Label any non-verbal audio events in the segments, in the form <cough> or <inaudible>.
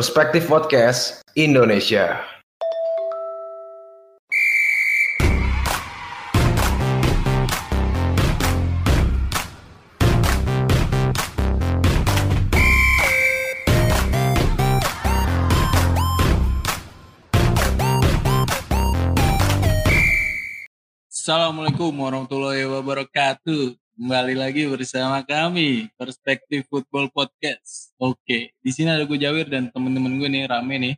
Perspektif Podcast Indonesia. Assalamualaikum warahmatullahi wabarakatuh. Kembali lagi bersama kami Perspektif Football Podcast. Oke, di sini ada gue Jawir dan temen-temen gue nih rame nih.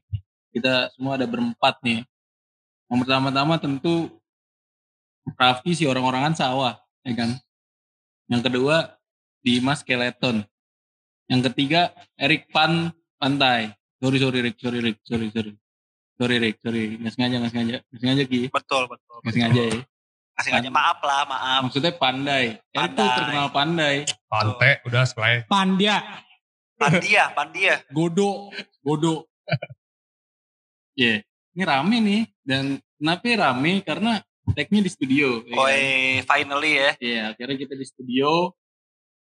Kita semua ada berempat nih. Yang pertama-tama tentu Raffi si orang-orangan sawah, ya kan? Yang kedua Dimas Skeleton. Yang ketiga Erik Pan Pantai. Sorry sorry Rick, sorry Rick, sorry sorry. Sorry Rick, sorry. Nggak sengaja, nggak sengaja. Nggak sengaja Ki. Betul, betul. Nggak sengaja ya. Kasih aja maaf lah, maaf. Maksudnya pandai. Tuh Pandai. terkenal pandai. Pantai udah selesai. Pandia, Pandia, Pandia. Godo, Godo. Iya, ini rame nih. Dan kenapa rame? Karena tag-nya di studio. ya kan? Oi, finally ya. Iya, akhirnya kita di studio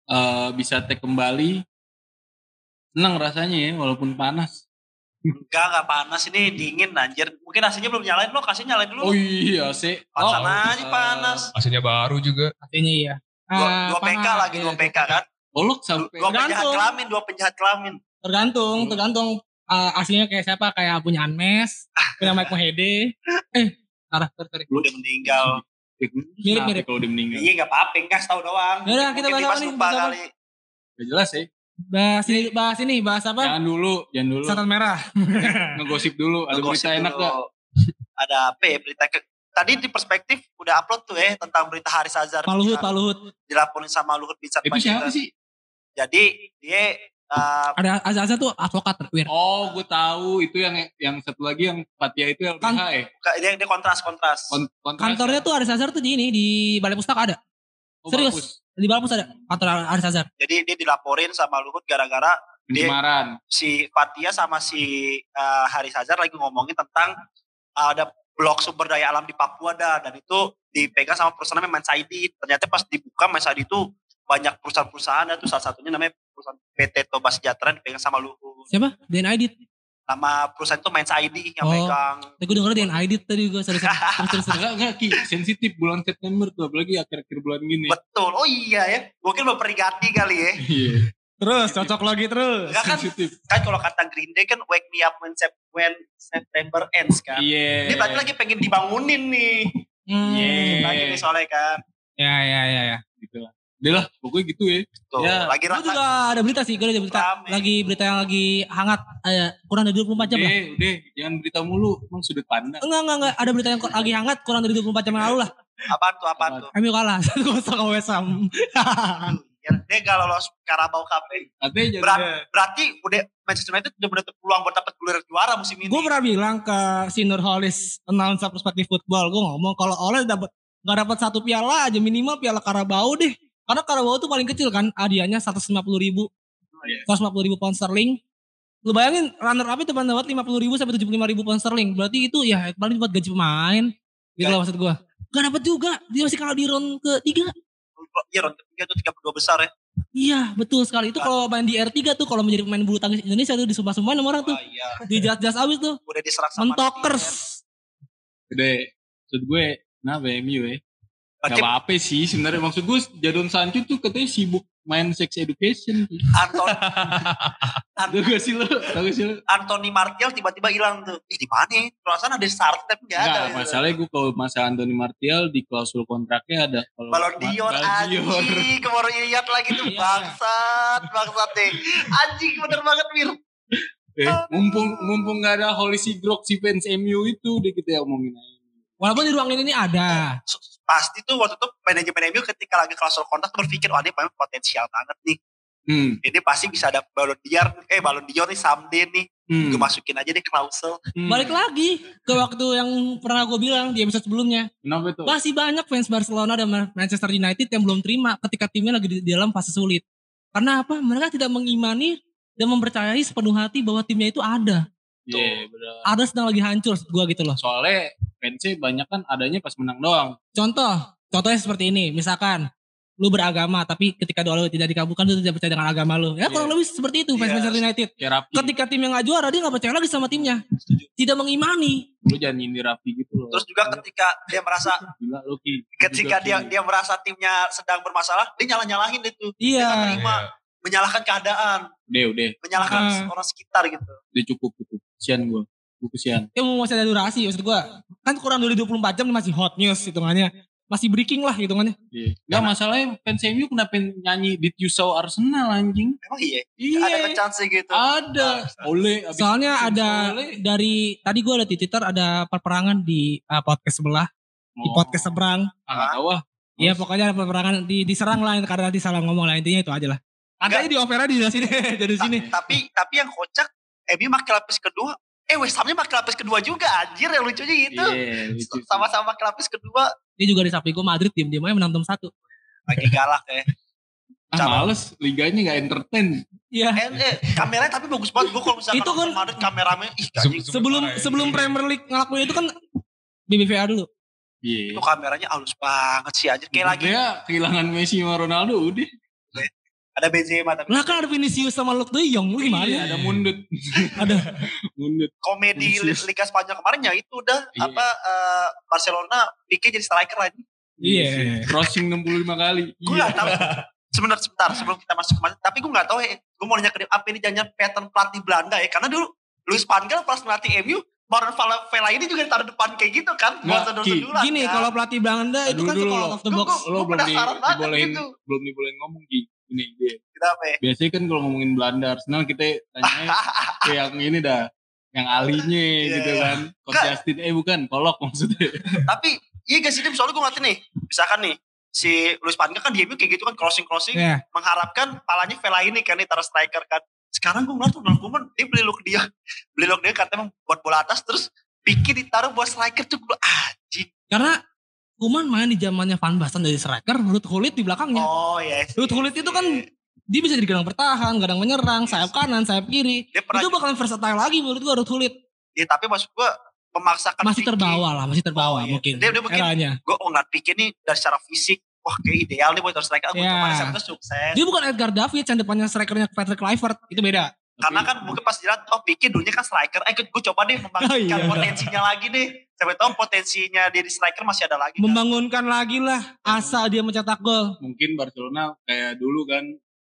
eh bisa tag kembali. Senang rasanya ya, walaupun panas. Enggak, enggak panas ini dingin anjir. Mungkin AC-nya belum nyalain lo, kasih nyalain dulu. Oh iya sih. Panas aja panas. Aslinya baru juga. artinya iya. Dua, Ah, dua PK lagi, dua PK kan. Oh lu sampai Dua penjahat kelamin, dua penjahat kelamin. Tergantung, tergantung ah, aslinya kayak siapa? Kayak punya Anmes, <laughs> punya Mike Mohede. Eh, sorry, sorry. Udah meninggal. Mirip-mirip. kalau udah meninggal. Iya, enggak apa-apa, enggak tahu doang. Yaudah, kita bahas apa nih? Gak jelas ya. Bahas ini, bahas ini, bahas apa? Jangan dulu, jangan dulu. Catatan merah. <laughs> Ngegosip dulu. Ada Ngegosip berita enak dulu. gak? Ada apa ya berita ke Tadi di perspektif udah upload tuh ya tentang berita Haris Azhar. Pak Luhut, Pak Luhut. Dilaporin sama Luhut Binsar Itu siapa sih? Jadi dia uh, Ada Azaz tuh advokat, Wir. Oh, gue tahu itu yang yang satu lagi yang Fatia itu LBH Kan- ya. buka- dia, dia kontras kontras. Kon- kontras. Kantornya tuh Aris Azhar tuh di ini, di Balai Pustaka ada. Oh, serius. bagus. Di Pustaka ada kantor Aris Azhar. Jadi dia dilaporin sama Luhut gara-gara Dia- Pencemaran. si Fatia sama si uh, Haris Azhar lagi ngomongin tentang uh, ada blok sumber daya alam di Papua dah dan itu dipegang sama perusahaan namanya Mansaidi. Ternyata pas dibuka Mansaidi itu banyak perusahaan-perusahaan ada tuh salah satunya namanya perusahaan PT Toba Sejahtera dipegang sama Luhut. Siapa? DNID. Nama perusahaan itu Mansaidi yang Oh. pegang. Tapi gue denger DNID tadi gue sorry, sorry. <laughs> Terus. Enggak, Ki. Sensitif bulan September tuh. Apalagi akhir-akhir bulan gini. Betul. Oh iya ya. Mungkin memperingati kali ya. Iya. Terus, cocok lagi terus. Enggak kan, Sensitif. kan kalau kata Green Day kan wake me up when, when September ends kan. Iya. Dia berarti lagi pengen dibangunin nih. Hmm. Iya. Lagi nih soalnya kan. Ya, ya, ya, ya. Gitu lah. Pokoknya gitu ya. Tuh, Ya. lagi Gue juga ada berita sih, gue ada berita. Rame. Lagi berita yang lagi hangat, eh, kurang dari 24 jam Udah, lah. udah. Jangan berita mulu. Emang sudut pandang. Enggak, enggak, enggak. Ada berita yang lagi hangat, kurang dari 24 jam yang lalu lah. apaan tuh apaan tuh. MU kalah, <laughs> 1-0 sama West Ham. Dia gak lolos Carabao Cup. Berarti udah Manchester United udah menutup peluang buat dapat gelar juara musim ini. gue pernah bilang ke si Nur Holis, announcer perspektif football. Gue ngomong kalau Oleh dapat nggak dapat satu piala aja minimal piala Carabao deh. Karena Carabao tuh paling kecil kan, hadiahnya 150 ribu, Iya. 150 ribu pound sterling. Lu bayangin runner up itu dapat 50 ribu sampai 75 ribu pound sterling. Berarti itu ya paling buat gaji pemain. Gitu loh maksud gue. Gak dapat juga, dia masih kalah di round ketiga. Iya, ronde ketiga tuh 32 besar ya. Iya betul sekali itu kalau main di R3 tuh kalau menjadi pemain bulu tangkis Indonesia tuh disumpah-sumpahin sama orang tuh Wah, iya. di jas-jas abis tuh Udah diserang sama mentokers Gede. Maksud gue, kenapa MU ya? Gak apa-apa sih sebenarnya. Maksud gue, Jadon Sancho tuh katanya sibuk main sex education. Anton, <laughs> Tahu gak sih lo? Tahu gak sih lo? Anthony Martial tiba-tiba hilang tuh. Ih, di mana ya? Perasaan ada start tapi enggak ada. Enggak, gitu. masalahnya gue kalau masalah Anthony Martial di klausul kontraknya ada kalau Balon Dior anjing kemarin lihat lagi tuh Iya. bangsat bangsat deh anjing bener banget Mir Eh, mumpung mumpung gak ada Holy Sigrok si fans MU itu deh kita omongin aja. walaupun di ruang ini ada pasti tuh waktu itu manajemen MU ketika lagi klausul kontrak tuh berpikir wah ini pemain potensial banget nih. Hmm, ini pasti bisa ada balon dior eh balon dior nih someday nih. Hmm. gue masukin aja deh klausul. Hmm. balik lagi ke waktu yang pernah gue bilang di episode sebelumnya. Kenapa tuh? masih banyak fans Barcelona dan Manchester United yang belum terima ketika timnya lagi di dalam fase sulit. Karena apa? Mereka tidak mengimani dan mempercayai sepenuh hati bahwa timnya itu ada Iya, bener. ada sedang lagi hancur gue gitu loh Soalnya fansnya banyak kan adanya pas menang doang. contoh contohnya seperti ini misalkan lu beragama tapi ketika doa lu tidak dikabulkan lu tidak percaya dengan agama lu. Ya kurang Iya. lebih seperti itu fans Iya. Manchester United. Kayak Rapi. Ketika tim yang nggak juara dia nggak percaya lagi sama timnya. Tidak mengimani. Lu jangan nyindir Rapi gitu loh. Terus juga ketika dia merasa <laughs> Gila lu Ki. ketika dia Ki. dia merasa timnya sedang bermasalah, dia nyalah-nyalahin itu. Dia nggak Iya. terima menyalahkan keadaan, Udah, udah. menyalahkan Ah. orang sekitar gitu. Udah cukup, cukup. Kesian gue. Gue kesian. Ya mau masih ada durasi maksud gua. Kan kurang dari 24 jam masih hot news hitungannya. Masih breaking lah hitungannya. Iya. Gak masalahnya fans MU kenapa nyanyi Did You Saw Arsenal anjing? Emang iya, Iya. ada chance gitu. Ada. Oleh. abis Soalnya ada Oleh. dari tadi gue liat di Twitter ada perperangan di uh, podcast sebelah, di Oh. podcast seberang. Ah, tahu ah. Iya pokoknya ada perperangan di diserang lah karena tadi salah ngomong lah intinya itu aja lah. Ada di opera di sini <laughs> dari sini. Tapi tapi yang kocak, MU pakai lapis kedua. Eh West Hamnya pakai lapis kedua juga anjir yang lucunya gitu. Iya, sih. Sama-sama pakai lapis kedua. Dia juga di samping gue Madrid diem diem aja menang 6 satu. Lagi galak ya. Ah, males. Liganya gak entertain. Iya. Eh, eh, kameranya tapi bagus banget. Gue kalau misalkan Itu kan- nonton Madrid kameranya ih se- Sebelum ya. sebelum Premier League ngelakuin itu kan BBVA dulu. Iya. itu kameranya halus banget sih anjir. Kayak lagi Dia kehilangan Messi sama Ronaldo udah. Ada Benzema tapi Lah kan ada Vinicius sama Luke De Jong, lu gimana? Iya, ada mundut. <laughs> Ada. mundut. komedi Vinicius. Liga Spanyol kemarin ya itu udah Iya. apa eh, Barcelona bikin jadi striker lagi. Iya. Crossing 65 kali. Gue Iya. gak tahu. Sebentar, sebentar sebelum kita masuk ke mana. Tapi gue gak tahu ya. Gue mau nanya ke dia, apa ini jangan pattern pelatih Belanda ya? Karena dulu Luis Van Gaal pas melatih MU, Maron Vela ini juga ditaruh depan kayak gitu kan. Nggak, Buat Ki. sedulan. Gini kalau pelatih Belanda itu kan Dulu, suka dulu, out of the box. Lo belum di, penasaran banget dibolehin, gitu. belum dibolehin ngomong Ki. Ini dia. Kenapa ya? Biasanya kan kalau ngomongin Belanda Arsenal kita tanya <laughs> ke yang ini dah. Yang alinya Iya. gitu kan. Coach Nggak. Justin, eh bukan, kolok maksudnya. <laughs> Tapi iya sih Dim? Soalnya gue ngerti nih. Misalkan nih, si Luis Gaal kan di MU kayak gitu kan crossing-crossing. Iya. Mengharapkan palanya Vela ini kan ditaruh striker kan. Sekarang gue ngeliat Ronald Koeman, dia beli look dia. Beli look dia katanya emang buat bola atas terus pikir ditaruh buat striker tuh gue anjing. Karena Kuman main di zamannya Van Basten dari striker, Ruud Gullit di belakangnya. Oh iya sih. Ruud Gullit itu kan dia bisa jadi gelandang bertahan, gelandang menyerang, sayap kanan, sayap kiri. dia Itu bakalan versatile lagi menurut gua Ruud Gullit. ya, tapi maksud gue memaksakan Masih terbawa lah, masih terbawa Oh, iya. mungkin. Dia- dia mungkin- eranya. Gue oh, ngeliat Vicky nih dari secara fisik, wah kayak ideal nih buat striker. Deh, sampai sukses. Dia bukan Edgar Davids yang depannya strikernya Patrick Kluivert, itu beda. Karena kan mungkin pas dilihat, oh Vicky dulunya kan striker. Eh gue coba deh membangkitkan <laughs> Oh, iya. potensinya lagi deh. Sampai tahu potensinya dia di striker masih ada lagi. kan. Membangunkan lagi lah asa dia mencetak gol. mungkin Barcelona kayak dulu kan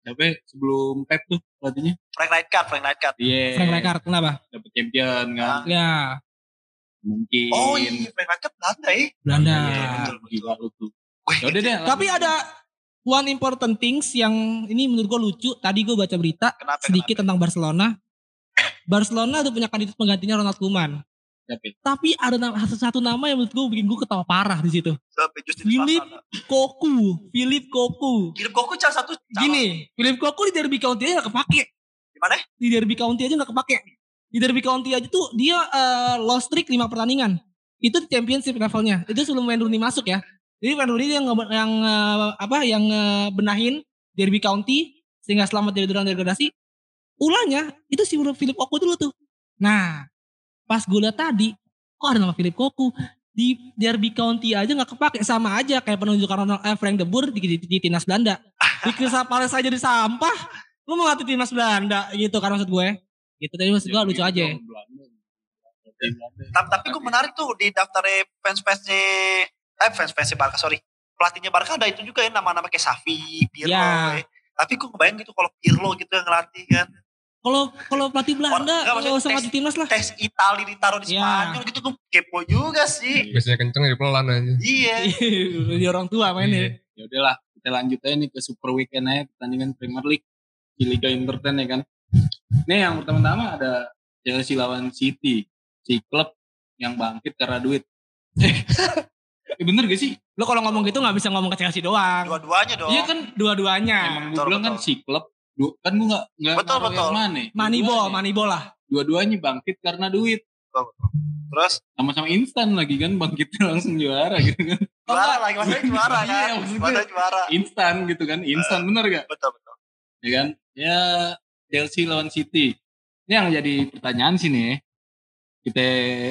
siapa ya, sebelum Pep tuh pelatihnya Frank Rijkaard, Frank Rijkaard. iya Frank Rijkaard kenapa? dapet champion kan Ya, mungkin Oh iya, Frank Rijkaard Belanda ya. Belanda. Iya, betul, gila lu tuh Wih, Yaudah deh Tapi ada one important things yang ini menurut gue lucu. Tadi gue baca berita Kenapa? sedikit tentang Barcelona. Barcelona tuh punya kandidat penggantinya Ronald Koeman. Siapa ya? Tapi ada nama, satu, nama yang menurut gue bikin gue ketawa parah di situ. Philip. Koku, Philip Koku. Philip Koku salah satu calon- Gini, Philip Koku di Derby County aja gak kepake. Gimana? Di Derby County aja gak kepake. Di Derby County aja tuh dia eh, lost streak 5 pertandingan. Itu championship levelnya. Itu sebelum Wayne Rooney masuk ya. Jadi Wayne Rooney yang yang eh, apa yang benahin Derby County sehingga selamat dari durang degradasi. Ulahnya itu si Philip Koku dulu tuh. Nah, pas gue liat tadi, kok ada nama Philip Koku di Derby County aja nggak kepake sama aja kayak penunjukan Ronald eh, Frank de Boer di, di, di timnas Belanda. Di Crystal Palace aja di sampah. Lu mau ngelatih timnas Belanda gitu kan maksud gue. Gitu tadi maksud gue lucu aja. Tapi, tapi gue menarik tuh di daftar fans-fansnya, eh fans-fansnya Barca sorry. Pelatihnya Barca ada itu juga ya nama-nama kayak Safi, Pirlo. Ya. ya. Tapi gue kebayang gitu kalau Pirlo gitu yang ngelatih kan. Kalau kalau pelatih Belanda usah tes- ngelatih timnas lah. Tes Itali ditaruh di Ya. Spanyol gitu gue kepo juga sih. Biasanya kenceng jadi pelan aja. Iya. Di orang tua mainnya. ya udahlah kita lanjut aja nih ke super weekend aja pertandingan Premier League di Liga Entertain ya kan nih yang pertama-tama ada Chelsea lawan City si klub yang bangkit karena duit <laughs> eh bener gak sih Lo kalau ngomong gitu nggak bisa ngomong ke Chelsea doang. Dua-duanya dong. Iya kan dua-duanya. emang gue bilang kan si klub du- kan gue gak, gak Betul, betul. yang mana Moneyball, Dua-duanya. moneyball lah. dua-duanya bangkit karena duit Terus sama-sama instan lagi kan bangkitnya langsung juara gitu kan <laughs> juara lagi maksudnya juara Iya, kan. maksudnya. Maksudnya juara. instan gitu kan instan bener gak Betul betul. ya kan ya Chelsea lawan City ini yang jadi pertanyaan sih nih kita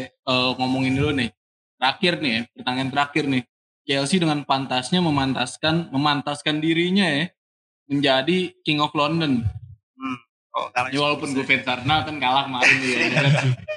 eh, ngomongin dulu nih terakhir nih ya pertanyaan terakhir nih Chelsea dengan pantasnya memantaskan memantaskan dirinya ya menjadi King of London. Oh, kalah Ya walaupun gue fans Arsenal kan kalah kemarin ya.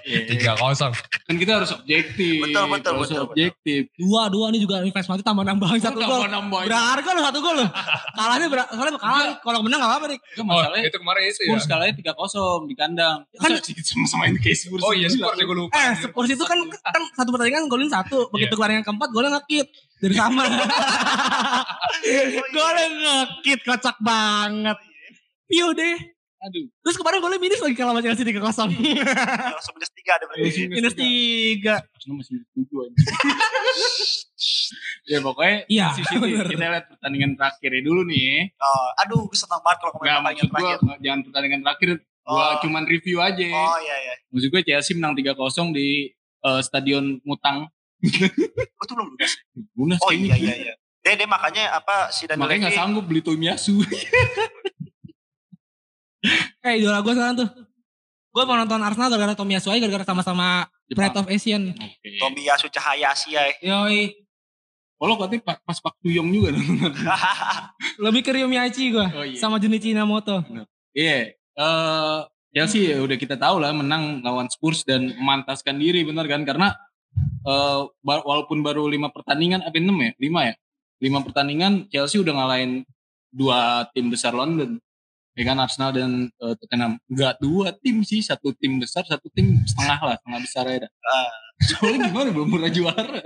Iya. Tiga kosong. Kan kita harus objektif. Betul, betul, Harus betul, betul. objektif. Dua dua ini juga invest mati tambah nambahin satu gol. Berharga loh satu gol loh. Kalahnya ber soalnya kalah kalau menang gak apa-apa nih. Oh, masalahnya itu kemarin itu ya. Spurs kalahnya 3-0 di kandang. Kan- Kan sama-sama main kayak Spurs. Oh iya. Spurs ya gue lupa. Eh, Spurs itu kan kan satu pertandingan golin satu, begitu keluar yang keempat golnya ngekit dari sama. <laughs> golnya ngekit kocak banget. Piu deh. Aduh. Terus kemarin golnya minus lagi kalau sama Chelsea 3 kosong. langsung minus tiga ada berarti. minus tiga. Arsenal masih tujuh aja. <laughs> ya pokoknya Iya, si City, bener. kita lihat pertandingan terakhirnya dulu nih. Oh, aduh, gue senang banget kalau Gak komentar maksud gue terakhir. jangan pertandingan terakhir. Gua Oh. cuman review aja. Oh iya iya. Maksud gue Chelsea menang 3-0 di eh, stadion Mutang. <laughs> Gue tuh belum lunas. Lunas Oh iya iya iya. Deh makanya apa si Daniel Makanya gak sanggup beli Tomiyasu. <laughs> Eh idola gue sekarang tuh. Gue mau nonton Arsenal gara-gara Tomiyasu aja gara-gara sama-sama Pride of Asian. Oke. Tomiyasu Cahaya Asia. ya. Yoi. Oh lo katanya pa- pas Pak Tuyong juga dong. <laughs> Lebih ke Ryo Miyachi gue. Oh, iya. Sama Junichi Inamoto. Iya. eh Chelsea ya udah kita tahu lah menang lawan Spurs dan memantaskan diri benar kan karena eh ba- walaupun baru lima pertandingan apa enam ya lima ya lima pertandingan Chelsea udah ngalahin dua tim besar London ya kan Arsenal dan eh, Tottenham. Nggak dua tim sih satu tim besar satu tim setengah lah setengah besar ya. Ah. soalnya gimana belum pernah juara?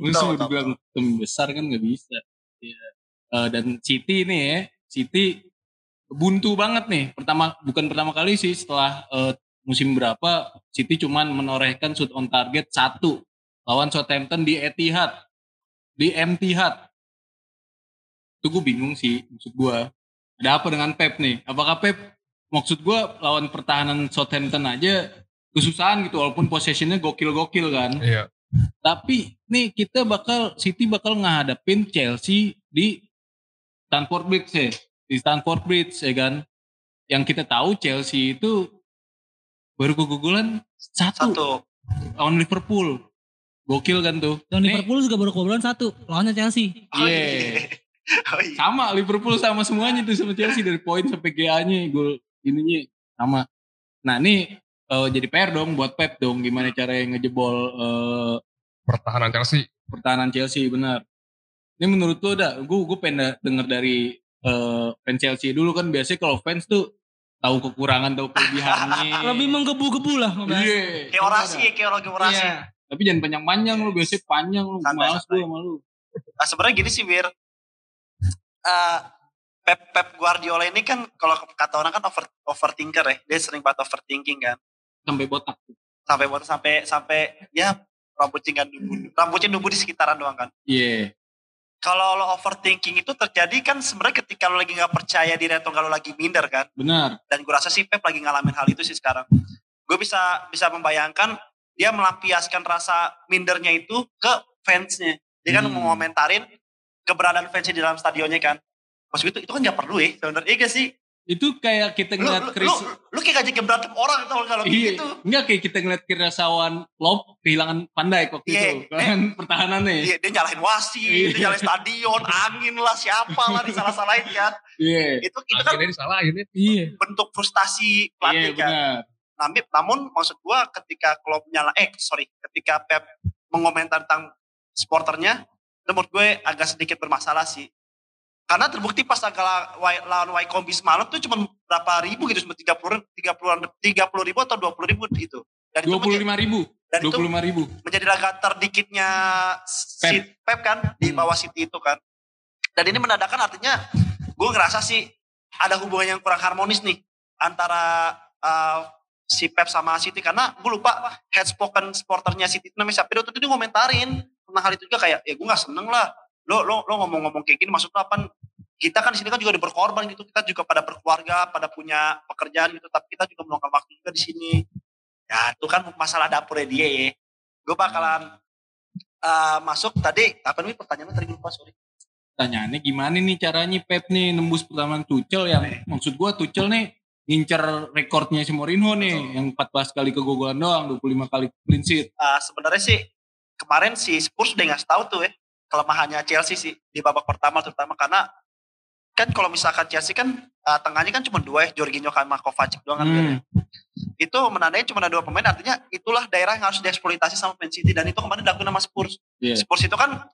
Masa Betul, udah bilang tim besar kan nggak bisa. Ya. Eh, dan City nih ya City buntu banget nih. Pertama bukan pertama kali sih setelah eh, musim berapa City cuman menorehkan shoot on target satu. Lawan Southampton di Etihad. Di Etihad. Itu gue bingung sih maksud gue ada apa dengan Pep nih apakah Pep maksud gue lawan pertahanan Southampton aja kesusahan gitu walaupun possessionnya gokil-gokil kan Iya. tapi nih kita bakal City bakal ngadepin Chelsea di Stamford Bridge ya. Di Stamford Bridge ya kan. Yang kita tahu Chelsea itu baru kegugulan satu, Satu. lawan Liverpool. Gokil kan tuh. Dan Nih, Liverpool juga baru kebobolan satu. Lawannya Chelsea. Oh, Iya. <laughs> Oh, iya. Sama Liverpool sama semuanya tuh sama Chelsea dari poin sampai GA-nya gol ininya sama. Nah, ini eh, jadi PR dong buat Pep dong gimana caranya ngejebol eh, Pertahanan Chelsea. pertahanan Chelsea benar. Ini menurut lo dah, gue gue pengen denger dari eh, fans Chelsea dulu kan biasanya kalau fans tuh tahu kekurangan tahu kelebihannya. <laughs> Lebih menggebu-gebu lah. Iya. Kayak orasi ya, kayak orang orasi. Iya. Tapi jangan panjang-panjang lu biasanya panjang lu Santai, malas gue sama lu. Nah sebenarnya gini sih Wir. Eh, Pep Pep Guardiola ini kan kalau kata orang kan over overthinker ya. Dia sering banget overthinking kan. Sampai botak. Sampai buat sampai sampai ya rambutnya kan numbu. Rambutnya numbu di sekitaran doang kan. Iya. Kalau lo overthinking itu terjadi kan sebenarnya ketika lo lagi nggak percaya diri atau kalau lagi minder kan. Benar. Dan gue rasa sih Pep lagi ngalamin hal itu sih sekarang. Gue bisa bisa membayangkan dia melampiaskan rasa mindernya itu ke fansnya. Dia kan Hmm. mau ngomentarin keberadaan fansnya di dalam stadionnya kan. Maksud itu, itu kan gak perlu ya sebenarnya. Iya gak sih? Itu kayak kita Lu, ngeliat lu, Chris. lu, lu kayak ngajakin berantem orang tau kalau Iya, kayak gitu. enggak kayak kita ngeliat Kirasawan Lop kehilangan Pandai waktu Iya. itu kan pertahanannya. Iya, dia nyalahin wasit, Iya. dia nyalahin stadion, angin lah, siapa lah disalah-salahin kan. Iya. Itu itu kan Akhirnya disalahin ya. Iya. bentuk frustasi Iya pelatih kan. benar. Namun, namun maksud gua ketika Klopp nyala, eh sorry, ketika Pep mengomentar tentang supporternya, itu menurut gue agak sedikit bermasalah sih. Karena terbukti pas agak lawan Wycombe semalam tuh cuma berapa ribu gitu, cuma 30 ribu, 30, 30 ribu atau 20 ribu gitu. Dan Dua puluh lima ribu. dan Dua itu puluh lima ribu. menjadi laga terdikitnya Pep, Pep kan di Hmm. bawah City itu kan. Dan ini menandakan artinya gue ngerasa sih ada hubungan yang kurang harmonis nih antara uh, si Pep sama City karena gue lupa head spoken supporternya City itu namanya siapa itu dia ngomentarin tentang hal itu juga kayak ya gue nggak seneng lah. Lo lo lo ngomong-ngomong kayak gini maksud lo apa? Kita kan di sini kan juga udah berkorban gitu. Kita juga pada berkeluarga pada punya pekerjaan gitu tapi kita juga meluangkan waktu juga di sini. Ya itu kan masalah dapurnya dia ya. Gue bakalan uh, masuk tadi. Apa nih pertanyaannya? Tadi gue lupa sorry. Pertanyaannya gimana nih caranya Pep nih nembus pertahanan Tuchel yang maksud gua Tuchel nih ngincer rekornya si Mourinho nih yang 14 kali kegogolan doang 25 kali clean sheet. Uh, sebenarnya sih kemarin si Spurs udah ngasih tahu tuh ya kelemahannya Chelsea sih di babak pertama terutama karena kan kalau misalkan Chelsea kan uh, tengahnya kan cuma dua ya Jorginho sama Kovacic doang kan Hmm. itu menandai cuma ada dua pemain artinya itulah daerah yang harus dieksploitasi sama Man City dan itu kemarin dilakukan sama Spurs Iya. Spurs itu kan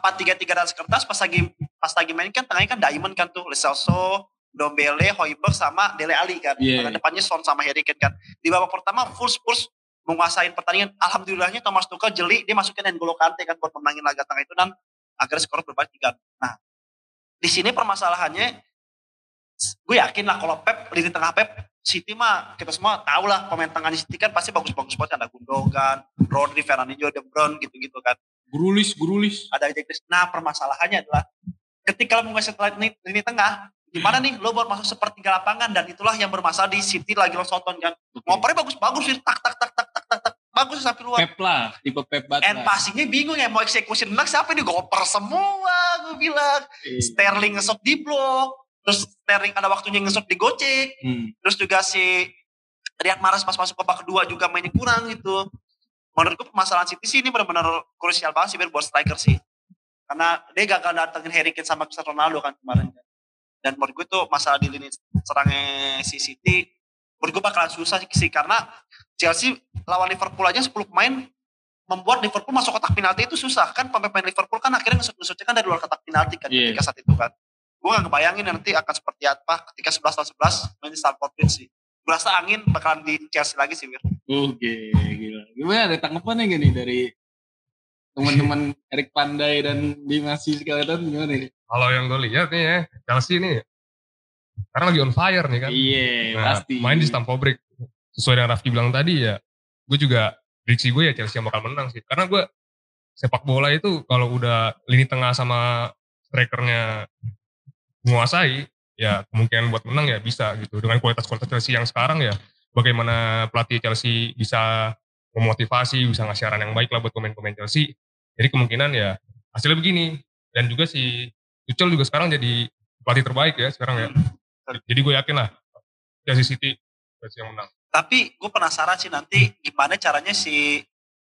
empat tiga tiga atas kertas pas lagi pas lagi main kan tengahnya kan diamond kan tuh Leselso Dombele, Hoiberg sama Dele Ali kan. Iya. Tengah depannya Son sama Harry Kane kan. Di babak pertama full Spurs menguasain pertandingan. Alhamdulillahnya Thomas Tuchel jeli dia masukin N'Golo Kante kan buat menangin laga tengah itu dan akhirnya skor berbalik tiga. Nah, di sini permasalahannya gue yakin lah kalau Pep lini tengah Pep City mah kita semua tahu lah pemain tengahnya City kan pasti bagus-bagus banget ada Gundogan, Rodri, Fernandinho, De Bruyne gitu-gitu kan Gurulis, gurulis. ada Jack. Nah permasalahannya adalah ketika lo menguasai lini, lini tengah, gimana nih lo baru masuk sepertiga lapangan dan itulah yang bermasalah di City lagi lo Soton kan. Ngopernya bagus-bagus sih, tak tak tak tak tak tak tak bagus sampai luar. Pep lah, tipe Pep banget And passingnya bingung ya mau eksekusi menang siapa ini goper semua gue bilang. Iya. Sterling ngesot di blok, terus Sterling ada waktunya ngesot di gocek, Hmm. terus juga si Riyad Mahrez pas masuk babak kedua juga mainnya kurang gitu. Menurutku permasalahan City sih ini benar-benar krusial banget sih biar buat striker sih. Karena dia gagal datengin Harry Kane sama Cristiano Ronaldo kan kemarin. Dan menurut gue tuh masalah di lini serangnya si City menurut gue bakalan susah sih karena Chelsea lawan Liverpool aja 10 pemain membuat Liverpool masuk kotak penalti itu susah kan pemain Liverpool kan akhirnya ngesut-ngesutnya kan dari luar kotak penalti kan Iya. ketika saat itu kan gue gak ngebayangin nanti akan seperti apa ketika 11 lawan 11 main di Stamford Bridge sih gue rasa angin bakalan di Chelsea lagi sih Wir Oke, gila. Gimana ada tanggapannya gak nih dari teman-teman Erik Pandai dan Dimas Skeleton gimana nih? Kalau yang gue lihat nih ya, Chelsea ini sekarang lagi on fire nih kan. Iya, Nah, pasti. main di Stamford Bridge. Sesuai dengan Rafki bilang tadi ya, gue juga prediksi gue ya Chelsea yang bakal menang sih. Karena gue sepak bola itu kalau udah lini tengah sama strikernya menguasai, ya kemungkinan buat menang ya bisa gitu. Dengan kualitas-kualitas Chelsea yang sekarang ya, bagaimana pelatih Chelsea bisa memotivasi, bisa ngasih saran yang baik lah buat pemain-pemain Chelsea. Jadi kemungkinan ya hasilnya begini. Dan juga si Tuchel juga sekarang jadi pelatih terbaik ya sekarang ya. Jadi gue yakin lah Chelsea City Chelsea yang menang. tapi gue penasaran sih nanti gimana caranya si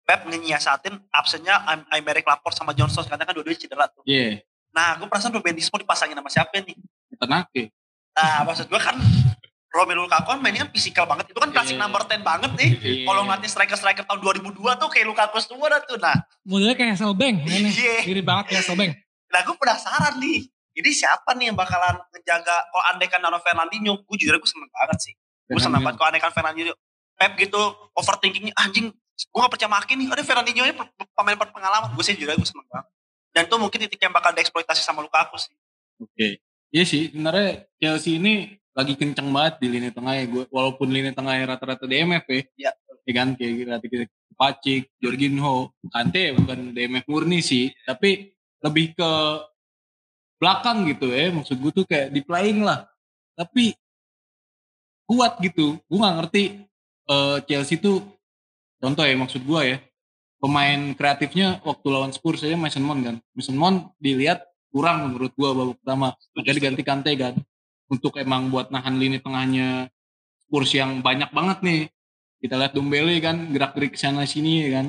Pep nyiasatin absennya Aymeric Laporte sama Johnson karena kan dua-duanya cedera tuh Iya, nah gue penasaran Ruben mau dipasangin sama siapa nih tenang ya. nah maksud gue kan Romelu Lukaku kan mainnya kan fisikal banget itu kan Iya. klasik number 10 banget nih Iya. kalau ngeliatin striker-striker tahun 2002 tuh kayak Lukaku semua dah tuh nah Modelnya kayak Hasselbank. Ini Iya. mirip banget kayak Hasselbank. Nah gue penasaran nih. Ini siapa nih yang bakalan ngejaga kalau andaikan Nano Fernandinho, gue jujur gue seneng banget sih. Gue seneng banget kalau andaikan Fernandinho. Pep gitu overthinkingnya anjing. Gue gak percaya makin nih. Ada Fernandinho nya pemain berpengalaman. Gue sih jujur gue seneng banget. Dan itu mungkin titik yang bakal dieksploitasi sama Lukaku sih. Oke. Iya sih, sebenarnya Chelsea ini lagi kenceng banget di lini tengah ya. Gue, walaupun lini tengahnya rata-rata DMF ya. Iya. Ya kan, kayak gitu. Pacik, Jorginho, Kante bukan DMF murni sih. Tapi lebih ke belakang gitu ya. Maksud gue tuh kayak di playing lah. Tapi kuat gitu. Gue gak ngerti eh, Chelsea tuh, contoh ya maksud gue ya. Pemain kreatifnya waktu lawan Spurs aja Mason Mount kan. Mason Mount dilihat kurang menurut gua babak pertama. Makanya diganti Kante kan. Untuk emang buat nahan lini tengahnya Spurs yang banyak banget nih. Kita lihat Dombele kan gerak-gerik sana sini ya kan.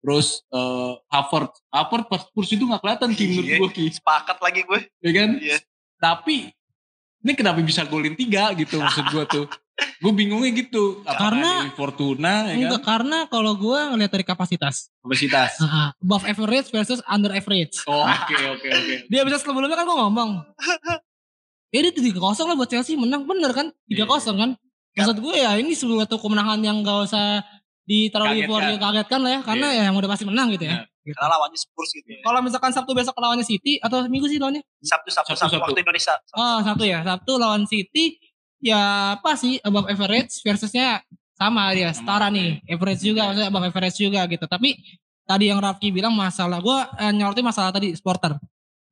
Terus eh Havertz, Havertz pas Spurs itu nggak kelihatan Ki menurut Iya. gua Ki. Sepakat lagi gue. Ya kan? Iya. Tapi ini kenapa bisa golin tiga gitu maksud gua tuh. gue bingungnya gitu. Apakah Karena- Fortuna ya Enggak, kan? karena kalau gue ngeliat dari kapasitas. Kapasitas. Ah, above average versus under average. Oh, oke oke oke. Dia bisa sebelumnya kan gue ngomong. Ya <laughs> dia 3-0 lah buat Chelsea menang bener kan? 3-0 kan? Maksud gue ya ini suatu kemenangan yang gak usah ditaruh Kagetkan. euforia kagetkan lah ya. Karena ya yang udah pasti menang gitu ya. Gitu. Karena lawannya Spurs gitu ya. Kalau misalkan Sabtu besok lawannya City atau Minggu sih lawannya? Sabtu, Sabtu, Sabtu, Sabtu, Sabtu. waktu Indonesia. Oh Sabtu ya. Sabtu lawan City ya apa sih above average versusnya sama dia setara nih average juga maksudnya above average juga gitu tapi tadi yang Rafki bilang masalah gue eh, nyoroti masalah tadi supporter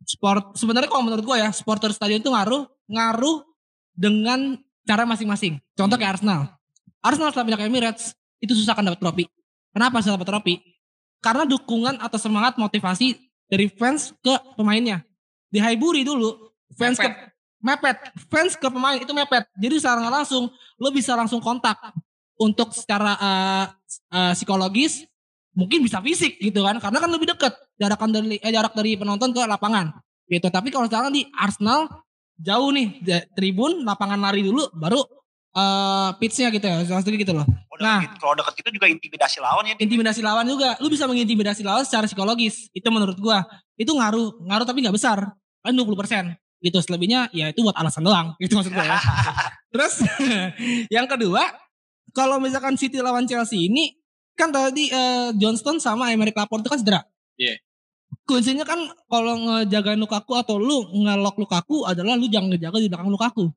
sport sebenarnya kalau menurut gue ya supporter stadion itu ngaruh ngaruh dengan cara masing-masing contoh kayak Arsenal Arsenal setelah pindah ke Emirates itu susah kan dapat trofi. Kenapa susah dapat trofi? Karena dukungan atau semangat motivasi dari fans ke pemainnya. Di Highbury dulu fans ke mepet. Fans ke pemain itu mepet. Jadi secara langsung lo bisa langsung kontak untuk secara uh, uh, psikologis mungkin bisa fisik gitu kan. Karena kan lebih dekat jarakan dari eh, jarak dari penonton ke lapangan gitu. Tapi kalau sekarang di Arsenal jauh nih tribun lapangan lari dulu baru eh pitchnya gitu ya gitu loh Udah Nah. gitu. kalau deket itu juga intimidasi lawan ya. intimidasi lawan juga. Lu bisa mengintimidasi lawan secara psikologis. Itu menurut gua. Itu ngaruh ngaruh tapi nggak besar. Kan 20% gitu. Selebihnya ya itu buat alasan doang. Gitu maksud gua ya. <laughs> Terus <laughs> yang kedua kalau misalkan City lawan Chelsea ini kan tadi eh, Johnston sama Emerick Laporte itu kan cedera. Iya. kuncinya kan kalau ngejagain Lukaku atau lu ngelok Lukaku adalah lu jangan ngejaga di belakang Lukaku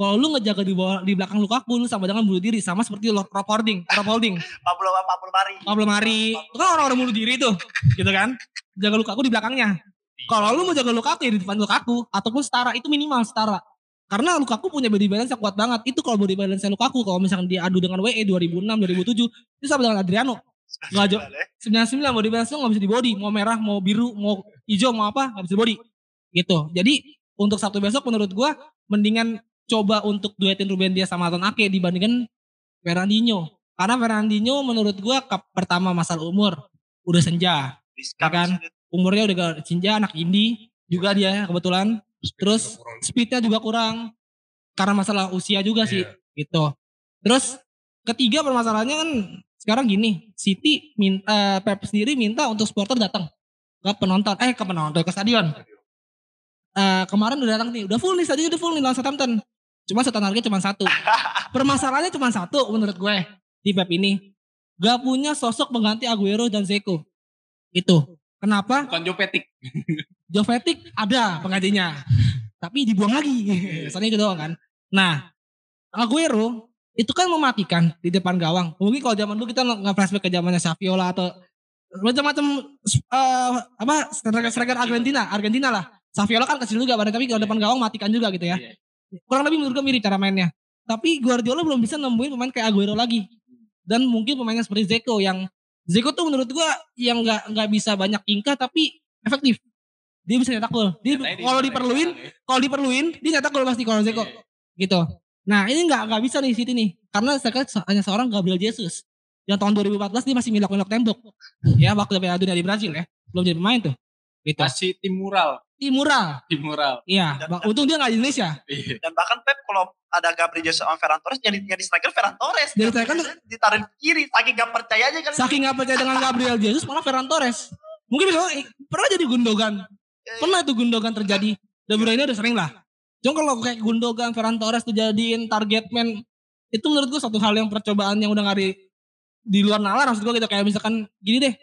kalau lu ngejaga di bawah di belakang Lukaku lu sama dengan bunuh diri. Sama seperti Rob Holding Rob Holding. <laughs> Pablo Pablo Mari. Pablo Mari. Itu kan orang-orang bunuh diri tuh gitu kan? Jaga Lukaku di belakangnya. Kalau lu mau jaga Lukaku ya di depan Lukaku. Ataupun setara itu minimal setara. Karena Lukaku punya body balance yang kuat banget. Itu kalau body balance Lukaku kalau misalkan diadu dengan WE 2006 2007 itu sama dengan Adriano. Nggak jauh. 99 body balance lu gak bisa di body. Mau merah mau biru mau hijau mau apa gak bisa di body. Gitu. Jadi untuk Sabtu besok menurut gua mendingan coba untuk duetin Ruben Dias sama Anton Ake dibandingkan Fernandinho. Karena Fernandinho menurut gua pertama masalah umur udah senja Riskan. kan? umurnya udah gak senja anak indie juga dia kebetulan. Terus speednya juga kurang karena masalah usia juga sih Iya. gitu. Terus ketiga permasalahannya kan sekarang gini City minta Pep sendiri minta untuk supporter datang ke penonton eh ke penonton ke stadion. Eh, kemarin udah datang nih udah full nih stadion udah full nih lawan Southampton cuma setan harga cuma satu permasalahannya cuma satu menurut gue di Pep ini gak punya sosok pengganti Aguero dan Zeko itu kenapa Bukan Jovetic. <laughs> Jovetic ada penggantinya. tapi dibuang lagi. <laughs> Soalnya itu doang kan. Nah, Aguero itu kan mematikan di depan gawang. Mungkin kalau zaman dulu kita nggak flashback ke zamannya Saviola atau macam-macam eh, apa striker Argentina, Argentina lah. Saviola kan kecil juga tapi kalau depan gawang matikan juga gitu ya. Kurang lebih menurut gue mirip cara mainnya. Tapi Guardiola belum bisa nemuin pemain kayak Aguero lagi. Dan mungkin pemainnya seperti Zeko yang Zeko tuh menurut gua yang nggak nggak bisa banyak tingkah tapi efektif. Dia bisa nyetak gol. Dia kalau diperluin, ya. kalau diperluin dia nyetak gol pasti kalau Zeko gitu. Nah ini nggak nggak bisa nih City nih karena saya hanya seorang Gabriel Jesus yang tahun 2014 dia masih milok-milok tembok ya waktu Piala Dunia di Brazil ya belum jadi pemain tuh gitu. Masih tim mural. Tim murah, Tim mural. iya. Dan- Ba- Untung dia nggak di Indonesia. Iya. Dan bahkan Pep kalau ada Gabriel Jesus sama Ferran Torres jadi jadi striker Ferran Torres. Jadi striker- ke kiri saking gak percayanya kan. Saking nggak percaya dengan Gabriel Jesus malah Ferran Torres. Mungkin bisa pernah jadi Gundogan. Pernah itu Gundogan terjadi. De Bruyne udah sering lah. Cuma kalau kayak Gundogan, Ferran Torres tuh jadiin target man itu menurut gue satu hal yang percobaan yang udah nggak di, di luar nalar maksud gue gitu kayak misalkan gini deh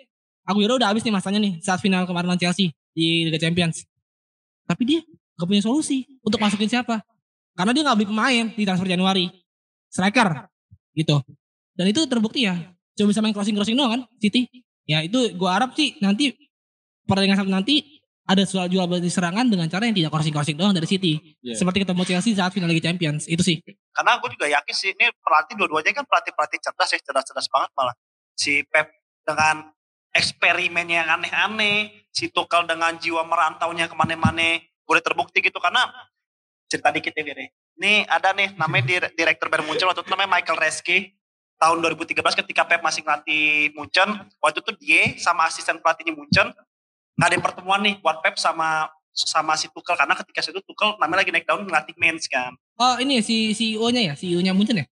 Aguero udah habis nih masanya nih saat final kemarin lawan Chelsea di Liga Champions tapi dia gak punya solusi untuk masukin siapa? Karena dia nggak beli pemain di transfer Januari. Striker gitu. Dan itu terbukti ya. Cuma bisa main crossing crossing doang kan City. Ya itu gue harap sih nanti pertandingan Sabtu nanti ada soal jual beli serangan dengan cara yang tidak crossing crossing doang dari City. Iya. seperti ketemu Chelsea saat final Liga Champions itu sih. Karena gue juga yakin sih ini pelatih dua-duanya kan pelatih-pelatih cerdas ya, cerdas-cerdas banget malah. Si Pep dengan eksperimennya yang aneh-aneh, si Tuchel dengan jiwa merantaunya ke mana-mana, boleh terbukti gitu. Karena cerita dikit ya ya. Ini ada nih namanya dir- direktur Bayern Munchen waktu itu namanya Michael Reske. Tahun 2013 ketika Pep masih ngelatih Munchen waktu itu dia sama asisten pelatihnya Munchen nggak ada pertemuan nih buat Pep sama sama si Tuchel. Karena ketika itu Tuchel namanya lagi naik daun ngelatih Mainz kan. Oh ini ya, si CEO-nya ya? CEO-nya Munchen ya?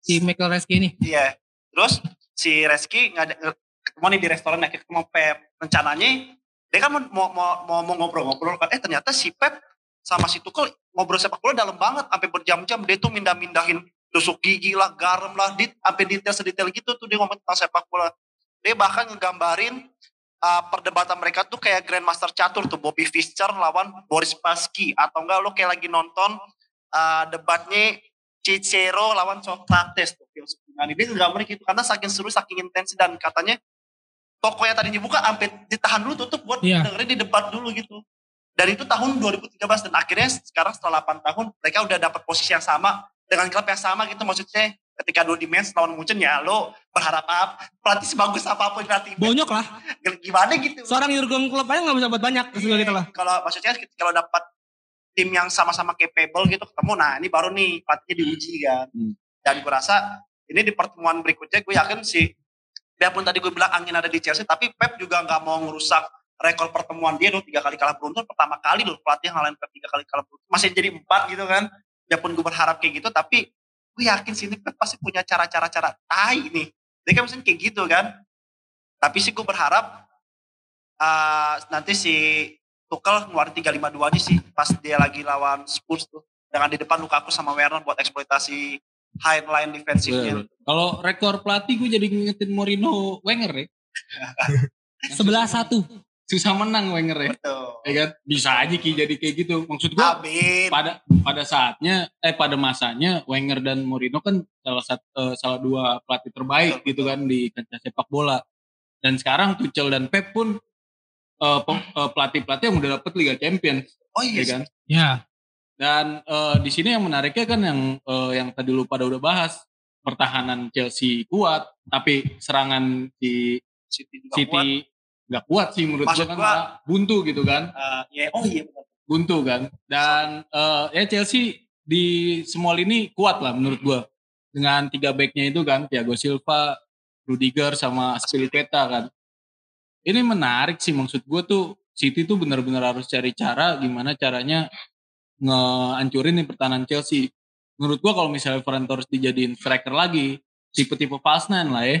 Si Michael Reske ini? Iya. Terus si Reski nggak ada ketemu nih di restoran akhirnya ketemu Pep. Rencananya dia kan mau mau mau, mau ngobrol-ngobrol kan. Eh ternyata si Pep sama si Tuchel ngobrol sepak bola dalam banget sampai berjam-jam dia tuh mindah-mindahin tusuk gigi lah, garam lah, di, sampai detail sedetail gitu tuh dia ngomong tentang sepak bola. Dia bahkan ngegambarin uh, perdebatan mereka tuh kayak Grandmaster catur tuh Bobby Fischer lawan Boris Spassky atau enggak lo kayak lagi nonton uh, debatnya Cicero lawan Socrates tuh Yunani. Dia nggambarin gitu karena saking seru, saking intens dan katanya toko yang tadinya buka sampai ditahan dulu tutup buat Iya. dengerin di debat dulu gitu. Dan itu tahun 2013 dan akhirnya sekarang setelah 8 tahun mereka udah dapat posisi yang sama dengan klub yang sama gitu maksudnya ketika dua dimensi lawan Munchen ya lo berharap apa pelatih sebagus apa pun pelatih bonyok lah gimana gitu seorang Jurgen Klopp aja nggak bisa buat banyak Iya, gitu lah Kalau maksudnya kalau dapat tim yang sama-sama capable gitu ketemu, nah ini baru nih pelatihnya diuji kan. Hmm. Dan gue rasa ini di pertemuan berikutnya gue yakin si biarpun tadi gue bilang angin ada di Chelsea, tapi Pep juga nggak mau ngerusak rekor pertemuan dia dong tiga kali kalah beruntun pertama kali loh pelatih ngalahin Pep tiga kali kalah beruntun. Masih jadi empat gitu kan. Biarpun gue berharap kayak gitu tapi gue yakin sih ini Pep pasti punya cara-cara cara tai nih. Dia kan misalnya kayak gitu kan. Tapi sih gue berharap uh, nanti si Tuchel ngeluarin 352 nya sih pas dia lagi lawan Spurs tuh. Dengan di depan Lukaku sama Werner buat eksploitasi high line defensifnya. Kalau rekor pelatih gue jadi ngingetin Mourinho Wenger ya. <laughs> Sebelah satu. Susah menang Wenger ya. Betul. Ya kan? Bisa aja Ki jadi kayak gitu. Maksud gue Amin. pada pada saatnya eh pada masanya Wenger dan Mourinho kan salah satu eh, salah dua pelatih terbaik Betul, gitu betul. kan di kancah sepak bola. Dan sekarang Tuchel dan Pep pun eh, eh, pelatih-pelatih yang udah dapet Liga Champions, Oh ya iya kan? Ya. Dan eh, di sini yang menariknya kan yang eh, yang tadi lu pada udah bahas pertahanan Chelsea kuat, tapi serangan di City juga kuat. City nggak kuat sih menurut Maksud gua kan gua- buntu gitu kan, Eh, ya, oh iya benar. buntu kan. Dan eh, ya Chelsea di semua lini kuat lah menurut gua dengan tiga backnya itu kan Thiago Silva, Rudiger sama Aspilicueta kan. Ini menarik sih maksud gua tuh City tuh benar-benar harus cari cara gimana caranya ngehancurin nih pertahanan Chelsea. Menurut gua kalau misalnya Ferran Torres dijadiin striker lagi, tipe-tipe false nine lah ya.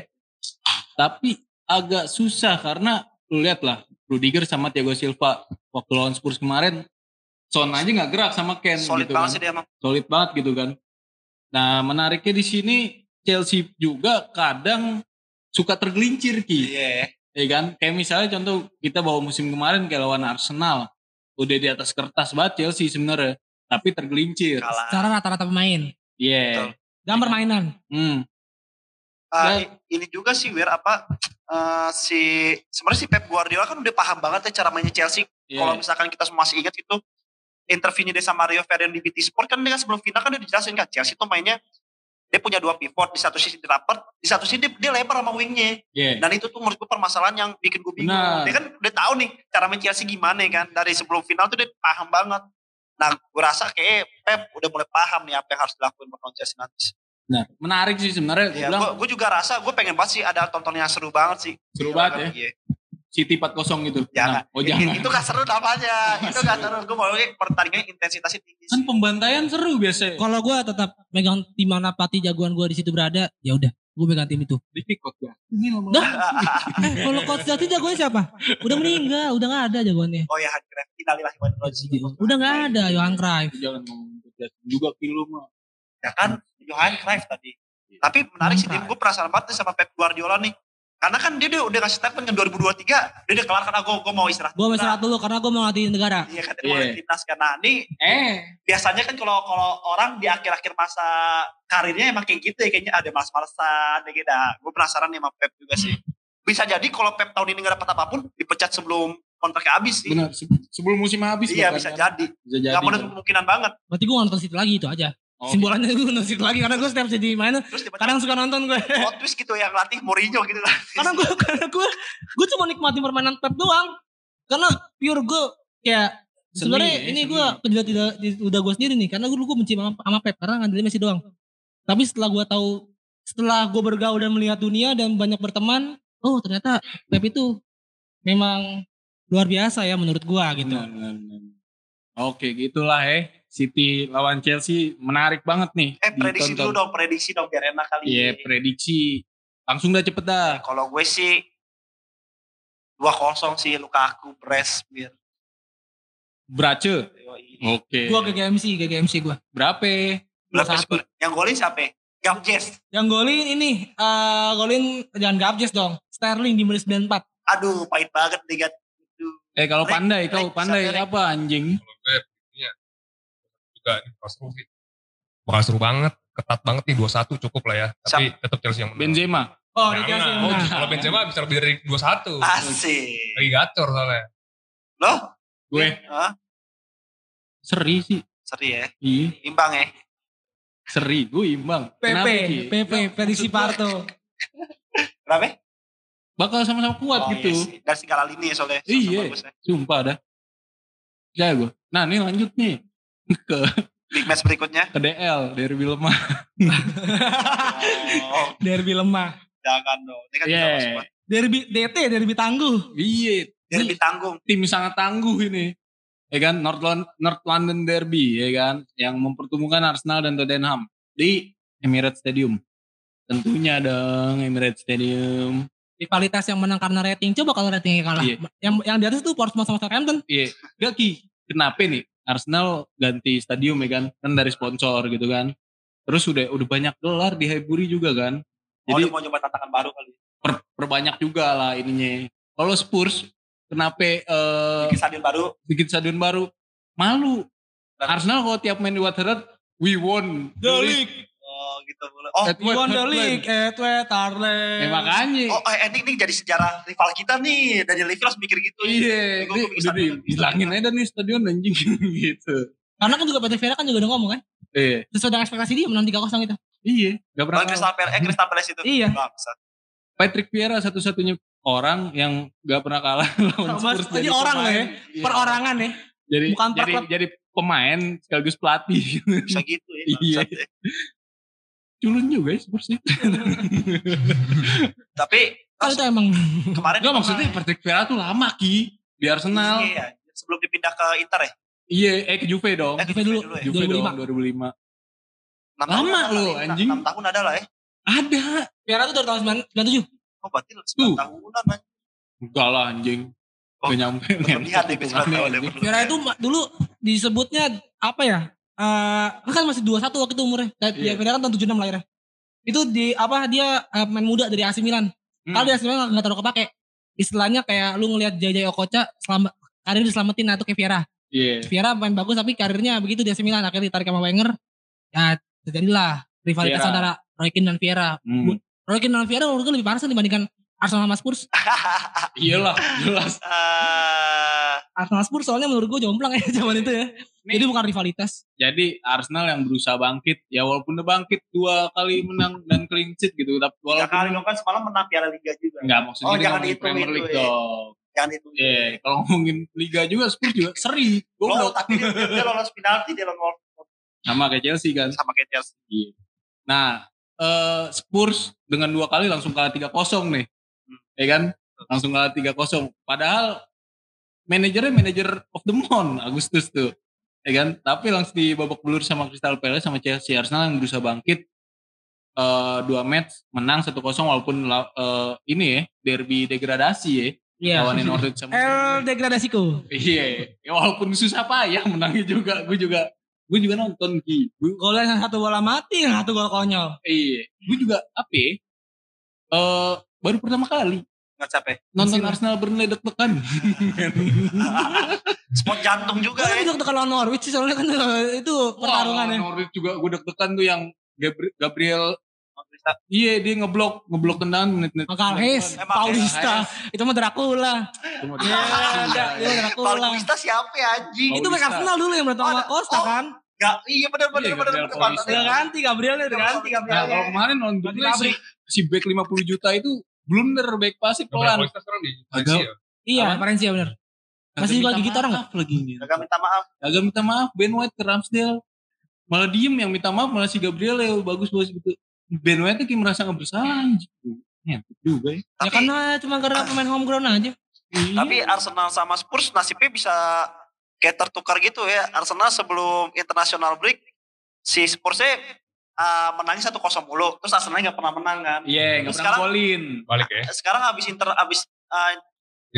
Tapi agak susah karena lu lihat lah Rudiger sama Thiago Silva waktu lawan Spurs kemarin Son aja nggak gerak sama Ken Solid gitu banget kan. sih dia emang. Solid banget gitu kan. Nah, menariknya di sini Chelsea juga kadang suka tergelincir Ki. Iya. Ya kan? Kayak misalnya contoh kita bawa musim kemarin kayak lawan Arsenal. Udah di atas kertas banget Chelsea sebenarnya. Tapi tergelincir. Kalah. Secara rata-rata pemain. Iya. Dan permainan. Hmm. I- ini juga sih Wir apa eh, si sebenarnya si Pep Guardiola kan udah paham banget ya cara mainnya Chelsea. Iya. Kalau misalkan kita semua masih ingat itu interviewnya dia sama Mario Ferdinand di BT Sport kan dia kan sebelum final kan dia dijelasin kan Chelsea tuh mainnya dia punya dua pivot di satu sisi di rapper di satu sisi dia, dia lebar sama wingnya Iya. dan itu tuh menurut gue permasalahan yang bikin gue bingung Benar. dia kan udah tahu nih cara main Chelsea gimana kan dari sebelum final tuh dia paham banget nah gue rasa kayak Pep udah mulai paham nih apa yang harus dilakuin buat Chelsea nanti Nah, menarik sih sebenarnya. Ya, bilang gue juga rasa gue pengen banget sih ada yang seru banget sih seru banget ya. Iya. City 4-0 gitu. Jangan. Nah, oh jangan. Itu gak seru namanya. <laughs> itu gak seru. Gue mau pertandingannya intensitasnya tinggi Kan pembantaian seru biasanya. Kalau gue tetap megang tim mana pelatih jagoan gue di situ berada, ya udah, gue megang tim itu. Di pikot ya. Ini. Eh, kalau coach Jati jagoannya siapa? Udah meninggal, udah nggak ada jagoannya. oh ya, inna ilaihi raji'un. Udah nggak ada Johan Cruyff. Jangan ngomong juga kilo mah. Ya kan, Johan Cruyff tadi. Tapi menarik sih, Dim. Gue penasaran banget nih sama Pep Guardiola nih. Karena kan dia udah, udah ngasih statement kan 2023, dia udah kelar karena gue, gue mau istirahat. Gue mau istirahat dulu karena gue mau ngelatih negara. Iya kan, dia mau Iya. yeah. timnas kan. Nah, ini Eh, biasanya kan kalau kalau orang di akhir-akhir masa karirnya emang kayak gitu ya kayaknya ada malas-malesan ya gitu. Nah, gue penasaran nih sama Pep juga sih. Bisa jadi kalau Pep tahun ini gak dapat apa pun dipecat sebelum kontraknya habis sih. benar. Se- Sebelum musim habis Iya bisa kan. jadi. Bisa jadi. Gak menutup kemungkinan banget. Berarti gue nonton situ lagi itu aja. Oh, Simbolannya gue nonton lagi karena gue setiap jadi main Terus kadang suka nonton gue. <laughs> plot twist gitu yang latih Mourinho gitu kan. <laughs> karena gue karena gue gue cuma nikmatin permainan Pep doang. Karena pure gue kayak sebenarnya ya, ini gue tidak tidak udah gue sendiri nih karena gue dulu gue benci sama, sama Pep karena ngandelin Messi doang. Tapi setelah gue tahu setelah gue bergaul dan melihat dunia dan banyak berteman, oh ternyata Pep itu memang luar biasa ya menurut gue gitu. Benar, benar, benar. Oke, gitulah ya. City lawan Chelsea menarik banget nih. Eh prediksi ditonton. dulu dong, prediksi dong biar enak kali. Iya, prediksi. Langsung dah cepet dah. Kalau gue sih 2-0 sih Lukaku press biar. Brace. Oke. Gue GGMC, GGMC gue. Berapa? Satu. Yang golin siapa? Gamjes. Yang golin ini, eh golin jangan Gabjes dong. Sterling di menit 94. Aduh, pahit banget nih. Eh kalau pandai, kau pandai apa anjing? Kalau gue ya juga nih bakal seru sih. Bakal seru banget, ketat banget nih 2-1 cukup lah ya. Tapi tetap Chelsea yang menang. Benzema. Oh, di yang Oh. Kalau Benzema bisa lebih dari 2-1. Asik. Lagi gacor soalnya. Loh? Gue Hah? seri sih. Seri ya. Iya, Imbang ya. seri. Gue imbang. PP, Kenapa? PP, prediksi Parto. Berapa? Bakal sama-sama kuat Oh, gitu. iya sih. Dari segala lini ya soalnya. Iya. ya. Sumpah dah. Ya gue. Nah ini lanjut nih. Ke, Big match berikutnya. ke DL. Derby lemah. <laughs> Oh. Derby lemah. Jangan dong. Ini kan Iya. kita masuk Derby DT, derby tangguh. Iya. derby tanggung. tim sangat tangguh ini. Ya kan, North London, North London Derby, ya kan, yang mempertemukan Arsenal dan Tottenham di Emirates Stadium. Tentunya dong Emirates Stadium. Rivalitas yang menang karena rating. Coba kalau ratingnya kalah. Iya. Yang yang di atas tuh Portsmouth sama Southampton. Iya, gak Ki, kenapa nih Arsenal ganti stadium ya kan, kan dari sponsor gitu kan. Terus udah udah banyak gelar di Highbury juga kan. Oh, Jadi dia mau coba tantangan baru kali. per, perbanyak juga lah ininya. Kalau Spurs kenapa eh Bikin stadion baru. bikin stadion baru? Malu. Dan- Arsenal kalau tiap main di Watford, we won The League. Oh gitu. Oh, won the league. Edward Tarle. Eh makanya. oh eh, ini, ini jadi sejarah rival kita nih. Dari Livi langsung mikir gitu. Iya, ini dihilangin aja nih stadion anjing <laughs> gitu. Karena kan juga Patrick Vieira kan juga udah ngomong kan. Iya, Sesuai dengan ekspektasi dia menang 3-0 itu. iya, gak pernah. Bang Crystal Palace, eh Crystal Palace itu. Iya. Patrick Vieira satu-satunya orang yang gak pernah kalah <laughs> lawan Spurs jadi orang loh ya. Iya. Perorangan ya. Jadi bukan jadi jadi pemain sekaligus pelatih. Bisa gitu ya. <laughs> Iya. Ya. Culun juga ya Spurs <laughs> itu. Tapi Kalau itu emang. kemarin Enggak maksudnya Patrick Vieira tuh lama Ki di Arsenal. Iya, sebelum dipindah ke Inter ya. Iya, eh ke Juve dong. Eh, ke Juve dulu. ya. Juve 2005. dong 2005. Enam Lama loh, kali. anjing. Enam tahun ada lah ya. Ada. Vieira tuh dari tahun 97. Oh berarti Tuh. 9 tahunan anjing. Enggak lah anjing. Oh, Gak nyampe. Berlebihan deh, tahun ya. Vieira itu dulu disebutnya apa ya? Eh kan masih 21 waktu itu umurnya. Dan dia Vieira kan tahun 76 lahirnya. Itu di apa dia eh, main muda dari AC Milan. Hmm. Kalau di AC Milan nggak terlalu kepake. Istilahnya kayak lu ngelihat Jaya Okocha selama karir diselamatin atau kayak Vieira. Iya. Vieira main bagus tapi karirnya begitu di AC Milan akhirnya ditarik sama Wenger. Ya terjadilah rivalitas Vieira. antara Roy Keane dan Vieira. Hmm. Roy Keane dan Vieira menurut gue lebih panas dibandingkan Arsenal sama Spurs. <laughs> Iyalah, jelas. Eh, Arsenal Spurs soalnya menurut gue jomplang ya <laughs> zaman itu ya. Nih. Jadi bukan rivalitas. Jadi Arsenal yang berusaha bangkit, ya walaupun udah bangkit dua kali menang dan clean sheet gitu, tapi tiga walaupun kali dong kan semalam menang Piala Liga juga. enggak maksudnya Oh, jangan dihitung Premier itu, League ya. dong. Jangan itu. Iya, kalau ngomongin liga juga Spurs juga seri. Oh, Goblok. tapi dia, dia lolos penalti, dia lolos Sama kayak Chelsea kan. sama kayak Chelsea. Nah, eh, Spurs dengan dua kali langsung kalah 3-0 nih. Ya kan? Langsung kalah 3-0. Padahal manajernya manajer of the month Agustus tuh. Ya kan? Tapi langsung di babak belur sama Crystal Palace sama Chelsea. Arsenal yang berusaha bangkit eh, dua match menang 1-0 walaupun la- eh, ini ya derby degradasi ya Iya. lawanin Norwich sama El degradasiku. Iya, ya walaupun susah payah menangnya juga. Gue juga gue juga nonton Ki. Gue Golnya yang satu bola mati, yang satu gol konyol. Iya, gue juga apa ya? Eh, baru pertama kali Nggak capek. nonton. Arsenal Burnley deg-degan. <laughs> Spot jantung juga ya. tekan lawan Norwich sih soalnya kan eh, itu pertarungannya. Norwich juga gue deg-degan tuh yang Gabri- Gabriel Iya dia ngeblok ngeblok tendangan menit-menit. Makal Hayes, Emang Paulista, itu mah Dracula. Iya, Dracula. Paulista siapa ya anjing? Itu back Arsenal dulu yang berantem Oh, sama Costa oh. kan. Gak, iya benar benar Iya, benar Gabriel benar. Udah ganti Gabrielnya, udah ganti Nah Gabrielnya. kalau kemarin lawan Burnley si, si back 50 juta itu blunder back pasti pelan. Agak-. Iya? Valencia. Kagak Masih juga minta gigit orang maaf lagi ini. Gak minta maaf. Agak minta maaf Ben White ke Ramsdale. Malah diem yang minta maaf malah si Gabriel ya bagus bagus gitu. Ben White tuh kayak merasa nggak bersalah anjing. Ngentot juga ya. Ya Tapi karena cuma karena pemain homegrown aja. Iya. tapi Arsenal sama Spurs nasibnya bisa kayak tertukar gitu ya. Arsenal sebelum international break si Spursnya uh, menangnya 1-0 mulu. Terus Arsenalnya gak pernah menang kan. Iya, nggak Terus pernah golin. Balik ya. Sekarang habis inter habis uh,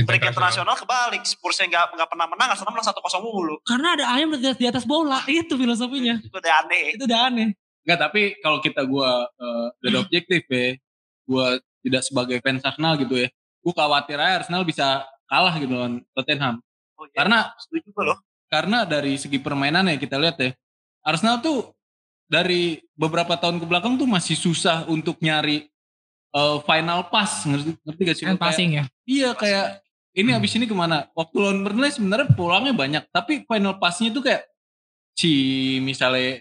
break internasional kebalik. Spursnya gak, nggak pernah menang, Arsenal menang 1-0 mulu. Karena ada ayam di atas, di atas bola, <laughs> itu filosofinya. Itu udah aneh. Itu udah aneh. Enggak, tapi kalau kita gua eh, dari objektif ya, gua tidak sebagai fans Arsenal gitu ya. Gua khawatir aja Arsenal bisa kalah gitu lawan Tottenham. Oh, iya. Karena setuju loh. karena dari segi permainan ya kita lihat ya. Arsenal tuh dari beberapa tahun ke belakang tuh masih susah untuk nyari eh, final pass ngerti ngerti gak sih? Kayak- passing ya. Iya kayak ini abis ini ke mana? Waktu lawan Burnley sebenarnya pulangnya banyak, tapi final passnya itu kayak si misalnya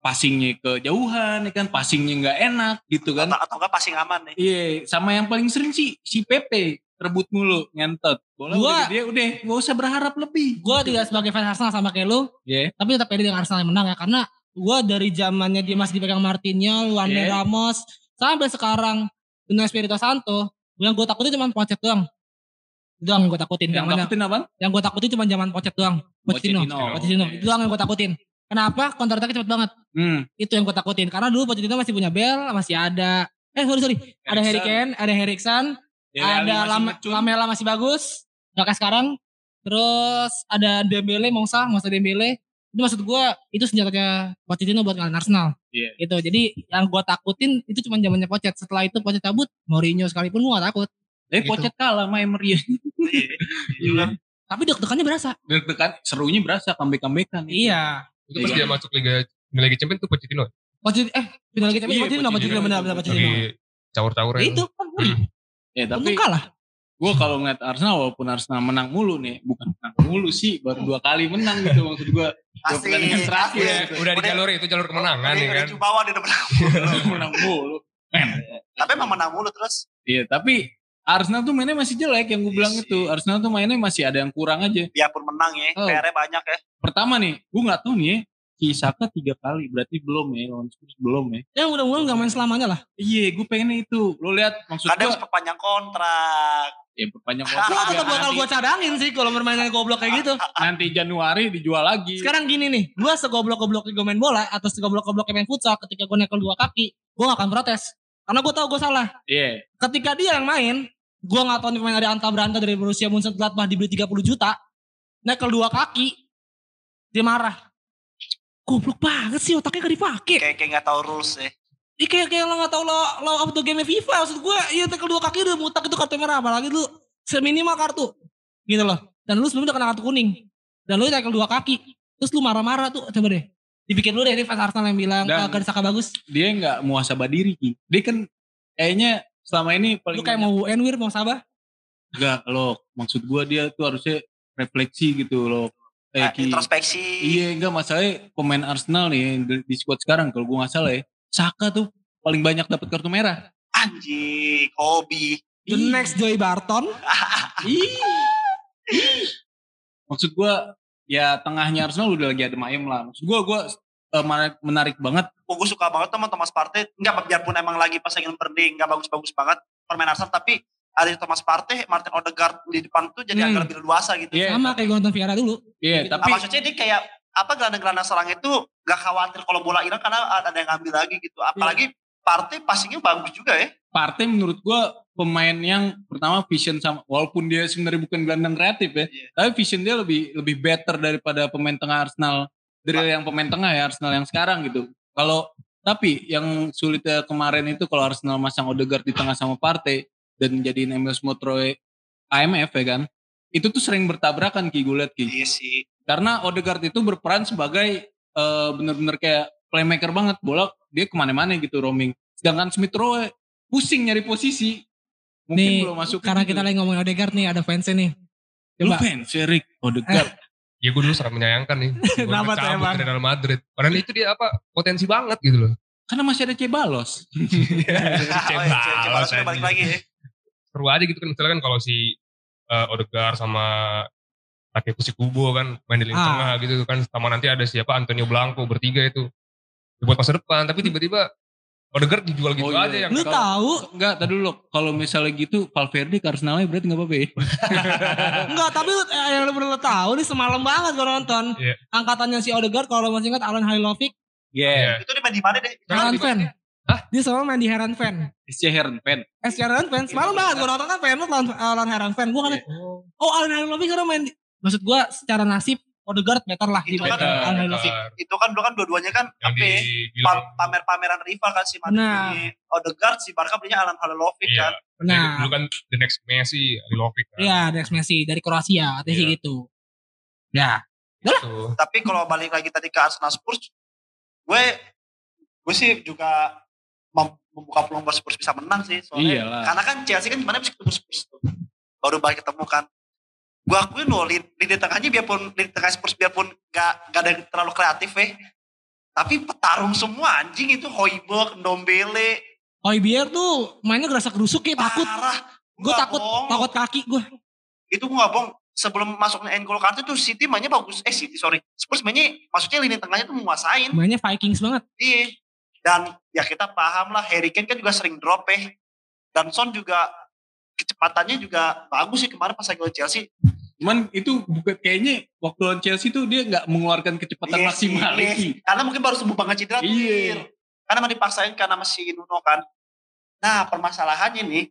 passingnya kejauhan, ya kan passingnya nggak enak gitu kan? Atau, atau enggak passing aman nih. Iya, sama yang paling sering sih si Pepe rebut mulu ngentot. Bola Gua- udah dia udah nggak usah berharap lebih. Gue tidak sebagai fans Arsenal sama kayak lu, Iya. tapi tetap pede dengan Arsenal yang menang ya. Karena gue dari zamannya dia masih dipegang Martinho, Luan Iya. Ramos, sampai sekarang Nuno Espirito Santo. Yang gue takutin cuma Pochet doang. Doang gue takutin. Yang Yang, mana? takutin apa? Yang gue takutin cuma zaman Pochet doang. Pochettino. Pochettino. Itu doang yang gue takutin. Kenapa? Counter attack cepet banget. Hmm. Itu yang gue takutin. Karena dulu Pochettino masih punya Bell, masih ada. Eh sorry sorry. Ada Harry Kane, ada Dele Alli ada masih Lam- ngecun. Lamela masih bagus. Gak kayak sekarang. Terus ada Dembele, Mongsa, Mongsa Dembele. Itu maksud gue itu senjatanya Pochettino buat ngalahin Arsenal. Iya. Itu. Jadi yang gue takutin itu cuma zamannya Pochet. Setelah itu Pochet cabut, Mourinho sekalipun gue gak takut. Tapi Gitu. Pochet kalah sama Emery. Juga. Tapi deg-degannya berasa. Deg-degan serunya berasa comeback-comebackan. Iya. Itu pas Iya. dia masuk Liga Liga Champions tuh Pochettino. Pochet eh final kita Iya, Pochettino Pochettino Pochettino. benar benar Pochettino. Caur-cauran. Itu kan Ya tapi untung kalah. Gue kalau ngeliat Arsenal walaupun Arsenal menang mulu nih, bukan menang mulu sih, baru dua kali menang gitu maksud gue. Pasti. pertandingan terakhir. gitu. Udah di Udah- jalur itu jalur kemenangan Udah- ya <laughs> udah kan. Jubawa dia udah menang. menang mulu. Men. Tapi emang menang mulu terus. Iya tapi Arsenal tuh mainnya masih jelek yang gue bilang Iya itu. sih. Arsenal tuh mainnya masih ada yang kurang aja. Biarpun menang ya, Oh. PR-nya banyak ya. Pertama nih, gue nggak tahu nih ya. Si Saka tiga kali, berarti belum ya lawan Spurs belum ya. Ya mudah-mudahan gak main selamanya lah. Iya, gue pengennya itu. Lo lihat maksud Kadang gue, harus perpanjang kontrak. Ya perpanjang Gue kontrak. tetap bakal gue cadangin sih kalau permainan goblok kayak gitu. nanti Januari dijual lagi. Sekarang gini nih, gue segoblok-gobloknya gue main bola atau segoblok-gobloknya main futsal ketika gue nekel dua kaki, gue gak akan protes. Karena gue tahu gue salah. Iya. Ketika dia yang main, gue gak tahu nih pemain dari Anta Beranta dari Borussia Mönchengladbach dibeli 30 juta, nekel dua kaki, dia marah. Goblok banget sih otaknya gak dipakai. Kayak kayak nggak tahu rules ya. Ih kayak kayak lo gak tau lo lo up to game FIFA maksud gue iya tackle dua kaki udah mutak itu kartu merah apalagi lu seminimal kartu gitu loh dan lu sebelumnya udah kena kartu kuning dan lu tackle dua kaki terus lu marah-marah tuh coba deh dibikin lu deh ini fans Arsenal yang bilang Dan- Gadi Saka bagus Dia nggak muasabah diri. Ki. Dia kan kayaknya selama ini paling lu kayak mau Enwir mau Sabah Enggak, lo maksud gue dia tuh harusnya refleksi gitu loh. Eh, Ki. introspeksi. Iya enggak masalahnya pemain Arsenal nih di squad sekarang kalau gue nggak salah ya Saka tuh paling banyak dapat kartu merah. Anjing, hobi. the Ih. next Joey Barton <laughs> Ih. Ih. Maksud gue ya tengahnya Arsenal udah lagi ada Mayem lah. Maksud gue gue eh, menarik, menarik banget. Oh, gue suka banget sama Thomas Partey. Enggak, biarpun emang lagi pas ingin berhenti, enggak bagus-bagus banget permain Arsenal. Tapi ada Thomas Partey, Martin Odegaard di depan tuh jadi Hmm. agak lebih luasa gitu. Iya, sama kayak gue nonton Vieira dulu iya Nah, tapi maksudnya dia kayak apa gelandang-gelandang serang itu gak khawatir kalau bola hilang karena ada yang ngambil lagi gitu. Apalagi Partey passingnya bagus juga ya. Partey menurut gue pemain yang pertama vision sama walaupun dia sebenarnya bukan gelandang kreatif ya, Iya. tapi vision dia lebih lebih better daripada pemain tengah Arsenal dari yang pemain tengah ya Arsenal yang sekarang gitu. Kalau tapi yang sulitnya kemarin itu kalau Arsenal masang Odegaard di tengah sama Partey dan jadiin Emil Smith Rowe IMF ya kan, itu tuh sering bertabrakan Ki gue liat Ki. Iya sih. Karena Odegaard itu berperan sebagai eh, bener-bener kayak playmaker banget bola dia ke mana-mana gitu roaming. Sedangkan Smith Rowe pusing nyari posisi. Mungkin nih belum masuk karena gitu. kita lagi ngomongin Odegaard nih ada fansnya nih Lu coba fans <laughs> ya Rick Odegaard. Ya gue dulu sangat menyayangkan nih. <laughs> Kenapa tuh emang? dari Real Madrid. Padahal itu dia apa potensi banget gitu loh. Karena masih ada Cebalos. <laughs> iya, coba sudah balik lagi ya. Seru aja gitu kan misalnya kan kalau si uh, Odegaard sama Takefushi Kubo kan main di lini Ah. tengah gitu kan sama nanti ada siapa Antonio Blanco bertiga itu buat masa depan tapi tiba-tiba Odegaard dijual gitu Oh, iya. aja yang lu Kalau- tahu Enggak, tadi dulu kalau misalnya gitu Valverde ke Arsenalnya berarti gak apa-apa ya. <laughs> Enggak, tapi lu- eh, yang lu perlu tahu nih semalam banget gue nonton. Iya. Angkatannya si Odegaard kalau masih ingat Alan Halilovic, Iya. Itu dia main di mana deh? Kan fan. Hah? Dia selalu main di Heran fan. Si Heron fan. Eh, si Heran fan. Semalam banget gue nonton kan fan lawan Alan Heran fan. Gue kan, oh Alan Halilovic sekarang main. di- Maksud gue secara nasib Odegaard better lah Itu dibanding kan- Alan Halilovic. Itu kan dulu kan dua-duanya kan apa ya? pamer-pameran rival kan si Madrid Nah. beli Odegaard, si Barca belinya Alan Halilovic Iya. kan. Nah, dulu kan the next Messi Lilovic kan iya Dex Messi dari Kroasia, katanya sih Iya. gitu. Ya, Tuh. Tapi kalau balik lagi tadi ke Arsenal Spurs, gue gue sih juga membuka peluang buat Spurs bisa menang sih. Soalnya Iyalah. karena kan Chelsea kan gimana bisa ketemu Spurs tuh. Baru balik ketemu kan. Gue akuin loh, lini, lini tengahnya biarpun lini tengah Spurs biarpun gak, gak ada terlalu kreatif ya. Tapi petarung semua anjing itu Hoiberg, Ndombele, Hoybier tuh mainnya gerasa gerusuk ya takut. Gue takut, bohong. takut kaki gue. Itu gue gak bohong. Sebelum masuknya N'Golo Kante tuh City mainnya bagus. Eh City sorry. Spurs mainnya maksudnya lini tengahnya tuh menguasain. Mainnya Vikings banget. Iya. Dan ya kita paham lah Harry Kane kan juga sering drop ya. Dan Son juga kecepatannya juga bagus sih kemarin pas lawan Chelsea. Cuman itu bukan kayaknya waktu lawan Chelsea tuh dia nggak mengeluarkan kecepatan Iya maksimal sih, iya. Karena mungkin baru sembuh banget cedera. Iya. Karena emang dipaksain karena masih Nuno kan. Nah permasalahannya nih,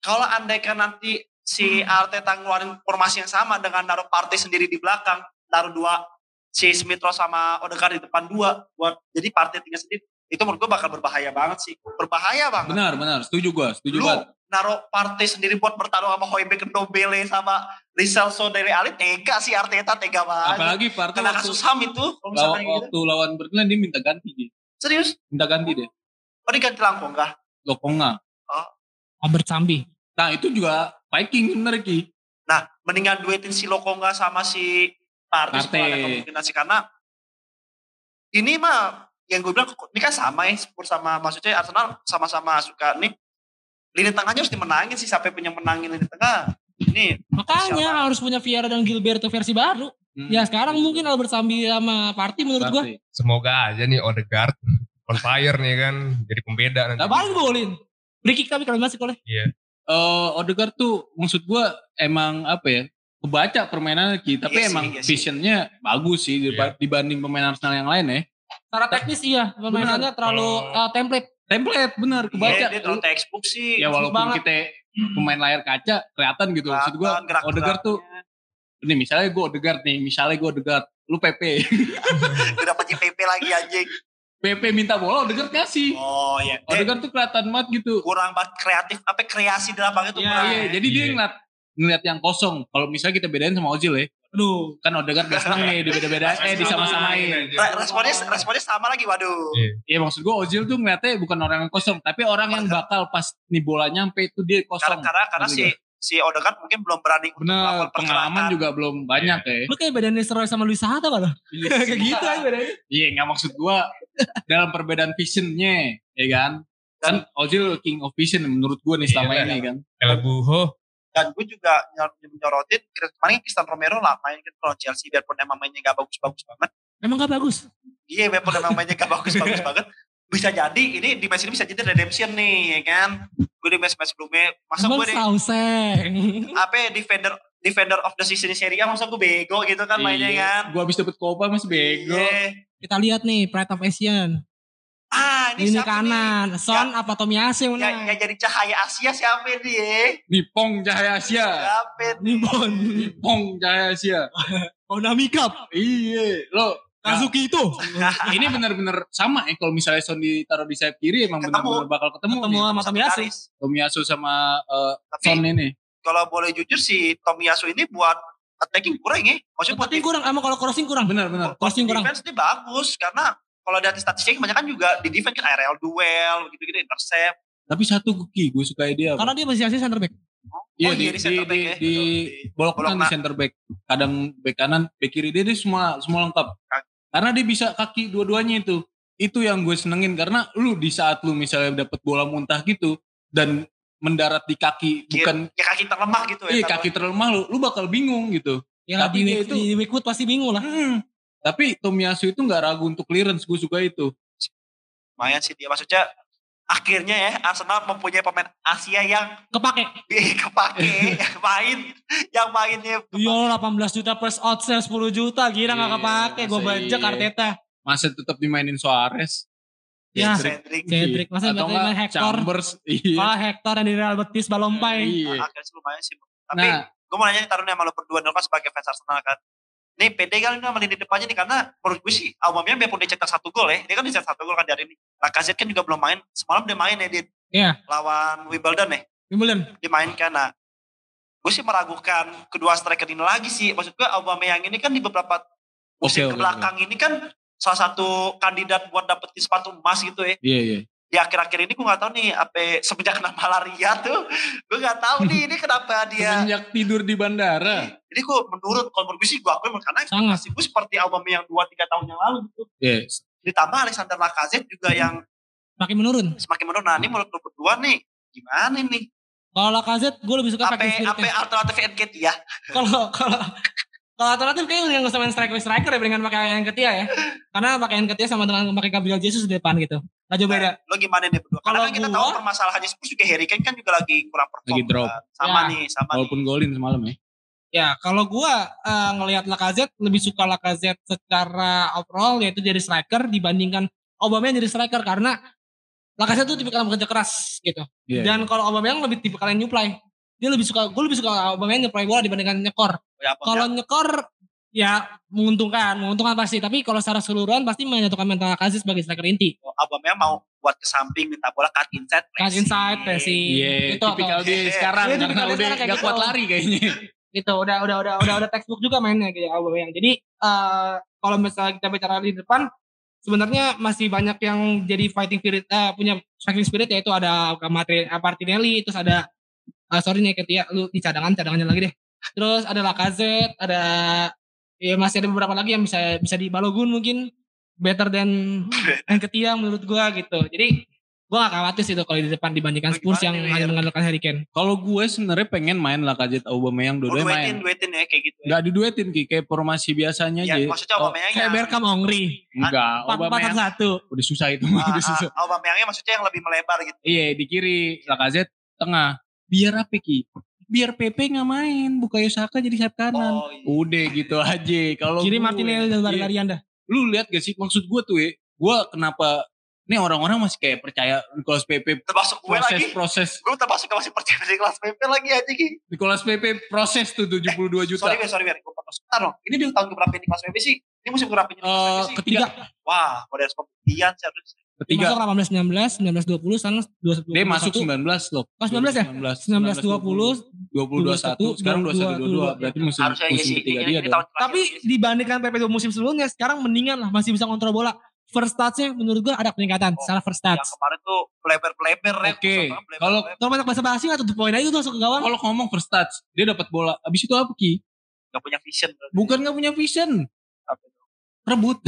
kalau andaikan nanti si Arteta ngeluarin formasi yang sama dengan naruh Partey sendiri di belakang, naruh dua si Smith sama Odegaard di depan dua, buat jadi Partey tinggal sendiri, itu menurut gue bakal berbahaya banget sih, berbahaya banget. Benar, benar. Setuju gua, setuju Lu banget. naruh Partey sendiri buat bertarung sama Hoiberg Ndombele sama Rizalso dari Ali, tega sih Arteta, tega banget. Apalagi Kena waktu, kasus HAM itu, lawan, misalkan gitu. waktu lawan Burnley dia minta ganti dia. Serius? Minta ganti dia. Oh diganti langkung kah? Lokonga. Albert Sambi. Nah itu juga Viking bener Ki. Nah, mendingan duetin si Lokonga sama si ada kemungkinan sih karena ini mah yang gue bilang ini kan sama ya Spurs sama maksudnya Arsenal sama-sama suka nih lini tengahnya harus dimenangin sih sampai punya menangin lini tengah. Ini Makanya Siapa? harus punya Vieira dan Gilberto versi baru. Hmm. Ya sekarang mungkin Albert Sambi sama Party menurut gua. Partey. Semoga aja nih Odegaard on fire nih kan jadi pembeda nanti. Tapi- Paling golin. Free kick tapi kalau masih oleh. eh Odegaard tuh maksud gua emang apa ya kebaca permainan Ki tapi Iya sih, emang iya sih. visionnya bagus sih diba- dibanding pemain Arsenal yang lain ya Secara teknis iya, permainannya terlalu Kalau- uh, template. template bener kebaca Iya, dia terlalu textbook sih. ya walaupun banget. kita pemain layar kaca kelihatan gitu maksud gerak-geraknya. Odegaard tuh ini misalnya gue Odegaard nih misalnya gue Odegaard lu PP Udah pakai PP lagi anjing. PP minta bola Odegaard kasih Oh iya. Dia Odegaard tuh kelihatan banget gitu kurang banget kreatif, apa kreasi di lapangan itu Iya, kurang. iya jadi dia Iya. ngeliat ngeliat yang kosong kalau misalnya kita bedain sama Ozil ya Aduh. kan Odegaard gak seneng nih di beda-beda. Eh disama-samain. Re- Responnya responnya sama lagi, waduh. Iya. Iya maksud gue Ozil tuh ngeliatnya bukan orang yang kosong tapi orang yang bakal pas nih bola nyampe itu dia kosong. Karena, karena si si Odegaard mungkin belum berani untuk bener melakukan pengalaman juga belum banyak ya. Lu kayak beda Nisroy sama Luis Saha tau gak lo? kayak gitu aja bedanya. iya nggak maksud gue dalam perbedaan visionnya ya kan? Kan Ozil king of vision menurut gue nih selama Iya, ini kan? El Buho Dan gue juga nyor- nyorotin kemarin Cristiano Romero lah main kan kalau Chelsea biarpun emang mainnya gak bagus-bagus banget. Emang gak bagus? Iya biarpun emang mainnya gak bagus-bagus banget. Bisa jadi ini di match ini bisa jadi redemption nih ya kan. Gue di match-match sebelumnya masa gue sauseng. apa ya, defender defender of the season Serie A masa gue bego gitu kan mainnya kan. gue habis dapet Copa masih bego Iya. Kita lihat nih Pride of Asian. Ah ini Ini siapa nih? kanan. Son apa Tomiyasu yang Ya, menang? ya jadi cahaya Asia siapa dia? Nipong Cahaya Asia Siapa nih? Nippon. Nipong Cahaya Asia <laughs> Konami Cup. iya lo Kazuki itu. ini benar-benar sama ya kalau misalnya Son ditaruh di sayap kiri emang benar-benar bakal ketemu, Ketemu nih. sama Tomiyasu. Tomiyasu sama eh, Tapi Son ini kalau boleh jujur si Tomiyasu ini buat attacking kurang ya. Maksudnya buat Tapi kurang, emang kalau crossing kurang. benar-benar Crossing kurang. defense dia bagus karena kalau dari statistiknya kebanyakan juga di defense kan aerial duel gitu-gitu intercept. tapi satu Guki gue suka dia? Karena dia posisi center back. Iya Oh, di iya, di di center back di, ya. di kanan di na- center back kadang back kanan back kiri dia, dia semua semua lengkap karena dia bisa kaki dua-duanya itu itu yang gue senengin karena lu di saat lu misalnya dapet bola muntah gitu dan mendarat di kaki bukan ya kaki terlemah gitu ya. iya kaki terlemah lu lu bakal bingung gitu Ya Tapi di, itu- di Wickwood pasti bingung lah. Hmm. Tapi Tomiyasu itu nggak ragu untuk clearance, gue suka itu. lumayan sih dia maksudnya akhirnya ya Arsenal mempunyai pemain Asia yang Kepake. kepake yang <laughs> main yang mainnya Yo 18 juta plus outsell 10 juta. Gila gak Iya, kepake. Gue bajak iya. Arteta. Masa tetap dimainin Suarez. Ya. Cedric. Cedric. Masa Atau nggak main Hector. Chambers. Iya. Kalau Hector yang di Real Betis Balompai. Iya. akhirnya sih lumayan sih tapi Nah, gue mau nanya nih taruhnya sama lo berdua kan sebagai fans Arsenal kan nih pede kali ini lini depannya nih karena menurut gue sih Aubameyang biarpun dia cetak satu gol ya dia kan cetak satu gol kan dari ini. Lacazette kan juga belum main semalam dia main ya di Iya. lawan Wimbledon ya. Wimbledon. dimainkan nah. Gue sih meragukan kedua striker ini lagi sih. Maksud gue Aubameyang ini kan di beberapa musim Oke, oke, ke belakang ini kan salah satu kandidat buat dapetin sepatu emas gitu ya. Iya iya. Di akhir-akhir ini gue nggak tahu nih apa semenjak kena malaria tuh gue nggak tahu nih ini kenapa dia Semenjak tidur di bandara. Jadi gue menurut menurut gue sih gue akui karena ekspektasi gue seperti album yang 2-3 tahun yang lalu gitu. Yes. Ditambah Alexander Lacazette juga yang Makin menurun. semakin menurun. Nah ini menurut lu berdua nih gimana nih? Kalau Lacazette gue lebih suka Apa pakai apa alternatif NKT ya? <laughs> Kalau kalau kalau alternatif kayaknya yang gak usah main striker striker ya dengan pakai yang ketia ya. Karena pakai yang ketia sama dengan pakai Gabriel Jesus di depan gitu. Gak jauh beda. Lo gimana nih berdua? Karena Kalau kan kita gua- tahu permasalahannya Spurs juga Harry Kane kan juga lagi kurang perform. Lagi drop. kan. Sama Ya. nih, sama Walaupun nih. golin semalam ya. Ya, kalau gua eh, ngelihat Lacazette lebih suka Lacazette secara overall yaitu jadi striker dibandingkan Aubameyang jadi striker karena Lacazette tuh tipikal pekerja keras gitu. Iya. Dan kalau Aubameyang lebih tipikal yang nyuplai. Dia lebih suka, gue lebih suka Aubameyang nyuplai bola dibandingkan nyekor. Ya, apa Kalau ya? nyekor ya menguntungkan, menguntungkan pasti. Tapi kalau secara keseluruhan pasti menyatukan mental Lacazette sebagai striker inti. Aubameyang mau buat ke samping minta bola cut inside Kan inside, pressing. Iya, Gitu, tipikal atau- dia sekarang Iya, karena udah sekarang kayak gak kuat gitu. lari kayaknya. gitu udah udah udah udah udah textbook juga mainnya gitu Aubameyang jadi eh kalau misalnya kita bicara di depan sebenarnya masih banyak yang jadi fighting spirit eh, punya fighting spirit yaitu ada Matri- eh, Martinelli terus ada eh, sorry nih ketia lu di cadangan cadangannya lagi deh terus ada Lacazette ada ya masih ada beberapa lagi yang bisa bisa di Balogun mungkin better than yang ketia menurut gua gitu jadi gua gak khawatir sih itu kalau di depan dibandingkan Spurs yang hanya mengandalkan Harry Kane Kalau gue sebenarnya pengen main Lacazette Aubameyang Oh, dua-duanya duetin, main. duetin ya kayak gitu. ya. Gak diduetin Ki, kayak formasi biasanya Ya, aja. maksudnya Oh, Aubameyang kayak Berkham Ongri Enggak, empat empat Aubameyang satu udah susah itu mah, <laughs> udah susah. Ah, Aubameyangnya maksudnya yang lebih melebar gitu. Iya di kiri, Lacazette tengah. Biar apa Ki? Biar PP nggak main, Bukayo Saka jadi sayap kanan. Oh, iya. Udah gitu aja. Kalau kiri gue- Martinelli dan Iya. lari-lari anda Lu lihat gak sih maksud gue tuh ya? Gue kenapa? Nih orang-orang masih kayak percaya Nicolas PP Termasuk gue lagi. proses proses Gue termasuk yang masih percaya di kelas PP lagi aja Ki. Nicolas PP proses tuh 72 juta. Sorry, Wir, sorry. Gue potong sebentar dong. Ini di tahun keberapa di kelas PP sih? Ini musim keberapa Eh, PP sih? ketiga, Wah, kalau dari pembuktian sih harus. Dia ketiga. masuk 18 19 19 20 sekarang 20 Dia masuk 19 loh. Oh, 19 ya? 19 19 20 20 21 sekarang 21 22 berarti musim Harusnya iya musim sih. ketiga dia tahun tapi iya dibandingkan PP dua musim sebelumnya sekarang mendingan lah masih bisa kontrol bola first touch-nya menurut gua ada peningkatan Oh, secara first yang touch kemarin tuh pleber-pleber ya. Oke, pleber-pleber. kalau kalau banyak bahasa basi nggak tutup poin aja tuh masuk ke gawang kalau ngomong first touch, dia dapat bola. Abis itu apa Ki? nggak punya vision. berarti. Bukan nggak punya vision? Rebut.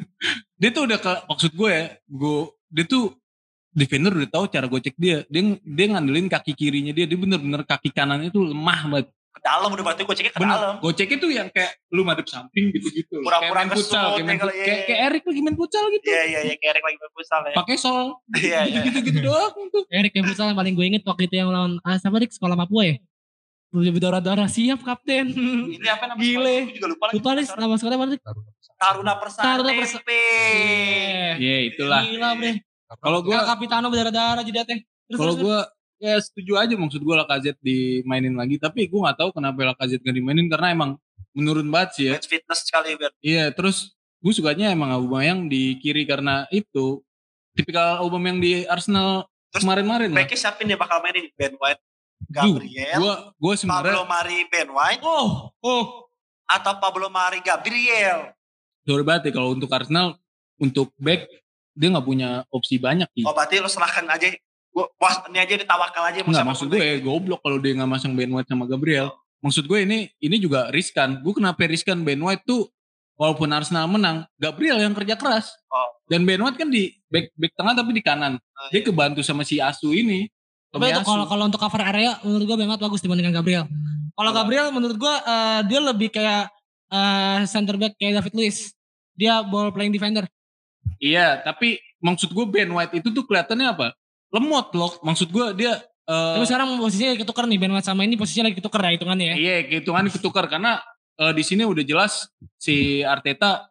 <laughs> dia tuh udah ke maksud gue ya, gue dia tuh defender udah tahu cara gocek dia. Dia dia ngandelin kaki kirinya dia, dia bener-bener kaki kanannya tuh lemah banget. Ke dalam udah berarti gue ceknya ke Bener. dalam. Goceknya tuh yang kayak lu madep samping gitu-gitu. Pura-pura kayak main futsal, kayak main ya fut- iya, kayak, kayak Erik lagi main futsal gitu. Iya, iya, iya. Kayak Erik lagi main futsal ya. Pakai sol, <laughs> Iya, iya. gitu-gitu <laughs> doang tuh. Erik yang futsal yang paling gue inget waktu itu yang lawan ah, siapa dik sekolah Papua ya Udah berdarah-darah siap kapten Ini apa namanya? Gile. Gue juga lupa lagi. lupa nih nama sekolah apa dik Taruna Persada Taruna Persa-. Iya itulah. gila bre Kalau gua gue kapitano berdarah-darah jadi teh Terus, Kalau gue ya setuju aja maksud gue Lacazette dimainin lagi, tapi gue nggak tahu kenapa Lacazette gak dimainin karena emang menurun banget sih ya. Match fitness sekali biar Iya, terus gue sukanya emang Aubameyang di kiri karena itu tipikal Aubameyang di Arsenal Terus kemarin-kemarin lah. backnya siapa nih bakal mainin Ben White, Duh, Gabriel, Gue gue Pablo Mari Ben White, oh oh atau Pablo Mari Gabriel. Sorry banget ya kalau untuk Arsenal untuk back dia nggak punya opsi banyak sih. Oh berarti lo serahkan aja. Gua, wah ini aja ditawakal aja. Enggak maksud gue back. goblok kalau dia nggak masang Ben White sama Gabriel. Maksud gue ini ini juga riskan. Gue kenapa riskan Ben White tuh walaupun Arsenal menang, Gabriel yang kerja keras. Oh. Dan Ben White kan di back back tengah tapi di kanan. Ah, Dia iya. kebantu sama si Asu ini. Tapi untuk kalau kalau untuk cover area menurut gua banget bagus dibandingkan Gabriel. Kalau Gabriel menurut gua eh, dia lebih kayak eh, center back kayak David Luiz. Dia ball playing defender. Iya, tapi maksud gue Ben White itu tuh kelihatannya apa? Lemot loh. Maksud gue dia eh, Tapi sekarang posisinya ketukar nih Ben White sama ini posisinya lagi ketukar ya hitungannya ya. Iya, hitungan ketukar karena eh, di sini udah jelas si Arteta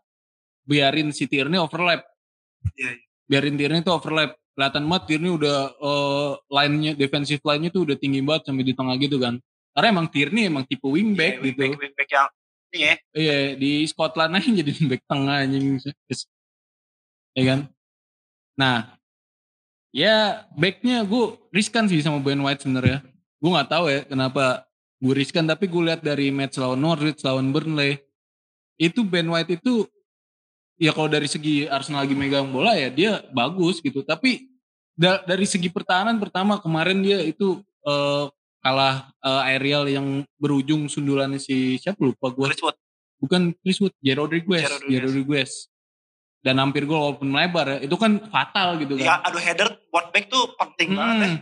biarin si Tierney overlap. Iya, iya. Biarin Tierney itu overlap. Kelihatan banget Tierney udah eh, line-nya defensive line-nya tuh udah tinggi banget sampai di tengah gitu kan. Karena emang Tierney emang tipe wingback Iya, gitu. Wingback, wingback yang ya. Iya, di Scotland aja jadi back tengah anjing. Ya kan? Nah, ya backnya gue riskan sih sama Ben White sebenarnya. Gue nggak tahu ya kenapa gue riskan, tapi gue lihat dari match lawan Norwich, lawan Burnley, itu Ben White itu ya kalau dari segi Arsenal lagi megang bola ya dia bagus gitu. Tapi da- dari segi pertahanan pertama kemarin dia itu eh, kalah eh, aerial yang berujung sundulannya si siapa lupa gue Chris Wood. bukan Chris Wood, J. Rodriguez, J. J. Rodriguez. Dan hampir gol walaupun melebar ya, itu kan fatal gitu Ya, kan. aduh header buat back tuh penting banget ya. Hmm.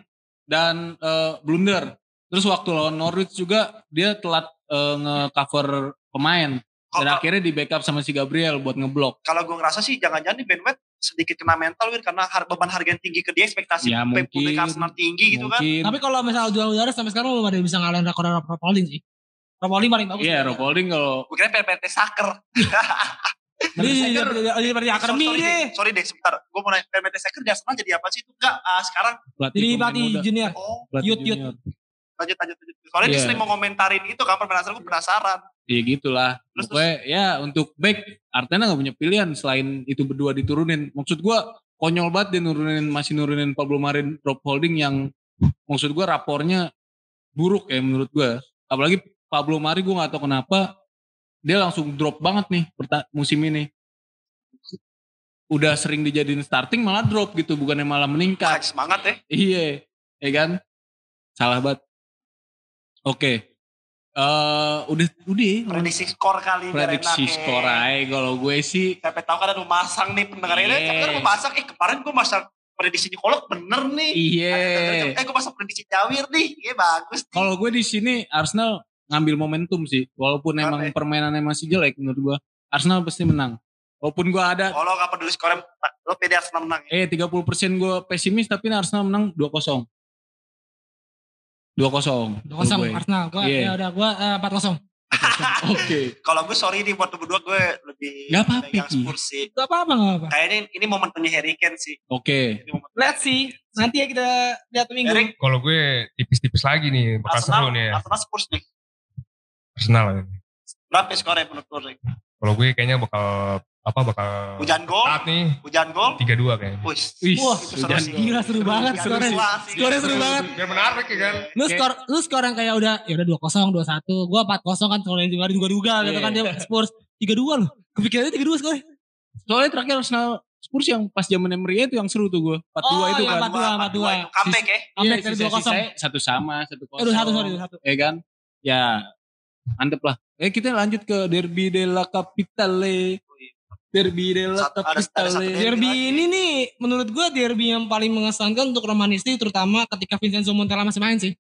Dan eh, blunder. Terus waktu lawan Norwich juga dia telat eh, nge-cover pemain. Dan Kalau- akhirnya di backup sama si Gabriel buat ngeblok. kalau gue ngerasa sih jangan-jangan di Ben White sedikit kena mental Wir karena har- beban harga yang tinggi ke dia ekspektasi Ya, mungkin. publik Arsenal tinggi gitu kan. Mungkin. Tapi kalau misalnya jual udara sampai sekarang belum ada yang bisa ngalahin rekor Rob Holding sih. Rob Holding paling bagus. Iya, Rob Holding kalau Gue kira PPT Saker. <laughs> Di di akademi sorry, deh. deh, sorry deh sebentar. Gue mau nanya PPT Saker di Arsenal jadi apa sih itu? Enggak, ah, sekarang Jadi pelatih muda. junior. oh Yut, yut. lanjut lanjut lanjut. Soalnya dia Iya. sering mau ngomentarin itu kan permainan gue penasaran. Ya gitulah. Terus, Pokoknya ya untuk back Arteta nggak punya pilihan selain itu berdua diturunin. Maksud gua konyol banget dia nurunin masih nurunin Pablo Marin Rob Holding yang maksud gua rapornya buruk ya menurut gua. Apalagi Pablo Mari gua nggak tahu kenapa dia langsung drop banget nih musim ini. Udah sering dijadiin starting malah drop gitu bukannya malah meningkat. Semangat ya. Iya, ya kan? Salah banget. Oke. Eh udah udah Prediksi skor kali prediksi skor aja kalau gue sih Siapa tahu kan ada masang nih pendengar ini. Tapi kan Yes. mau masang, eh kemarin gue masang prediksi Nikolok bener nih. iya. Eh gue masang prediksi Jawir nih. Iya bagus nih. Kalau gue di sini Arsenal ngambil momentum sih. Walaupun emang Oke. permainannya masih jelek menurut gue. Arsenal pasti menang. Walaupun gue ada Kalau gak peduli skornya, lo pede Arsenal menang ya. eh 30% gue pesimis tapi Arsenal menang 2-0. 2-0. Dua kosong Gue. Arsenal. Gua Iya. ya udah gua empat kosong. <laughs> Oke. Kalau gue sorry nih buat berdua gue lebih Gak Ki. Spurs sih. Gak apa-apa gak apa. Kayaknya ini, ini momentumnya Harry Kane sih. Oke. Ini momentum Let's see. Nanti ya kita lihat minggu. Harry, Kalau gue tipis-tipis lagi nih, bakal seru nih ya. Arsenal Spurs nih. Arsenal. Berapa skornya menurut lo? Kalau gue kayaknya bakal apa bakal Hujan gol, Saat nih hujan gol. 3-2 kayaknya. Wih, Wah, seru hujan sih. gol. Gila seru banget Seru skornya. sih. Skornya seru banget. Biar menarik ya kan. Lu skor lu skor yang kayak udah ya udah 2-0, 2-1. Gua 4-0 kan kalau yang juga duga-duga gitu Iya. kan dia Spurs 3-2 loh. Kepikirannya 3-2 skornya. Soalnya terakhir Arsenal Spurs yang pas zaman Emery itu yang seru tuh gue. 4-2 Oh, itu yang kan. 4-2, 4-2. itu Comeback ya. Comeback Iya, dari sisa- 2-0. sisanya satu sama, satu Eh, kosong. 2-1 sorry 2-1. Ya kan? Ya, mantep lah. Eh kita lanjut ke Derby della Capitale. Derby della Capitale. derby. Lagi. ini nih menurut gua derby yang paling mengesankan untuk Romanisti terutama ketika Vincenzo Montella masih main sih.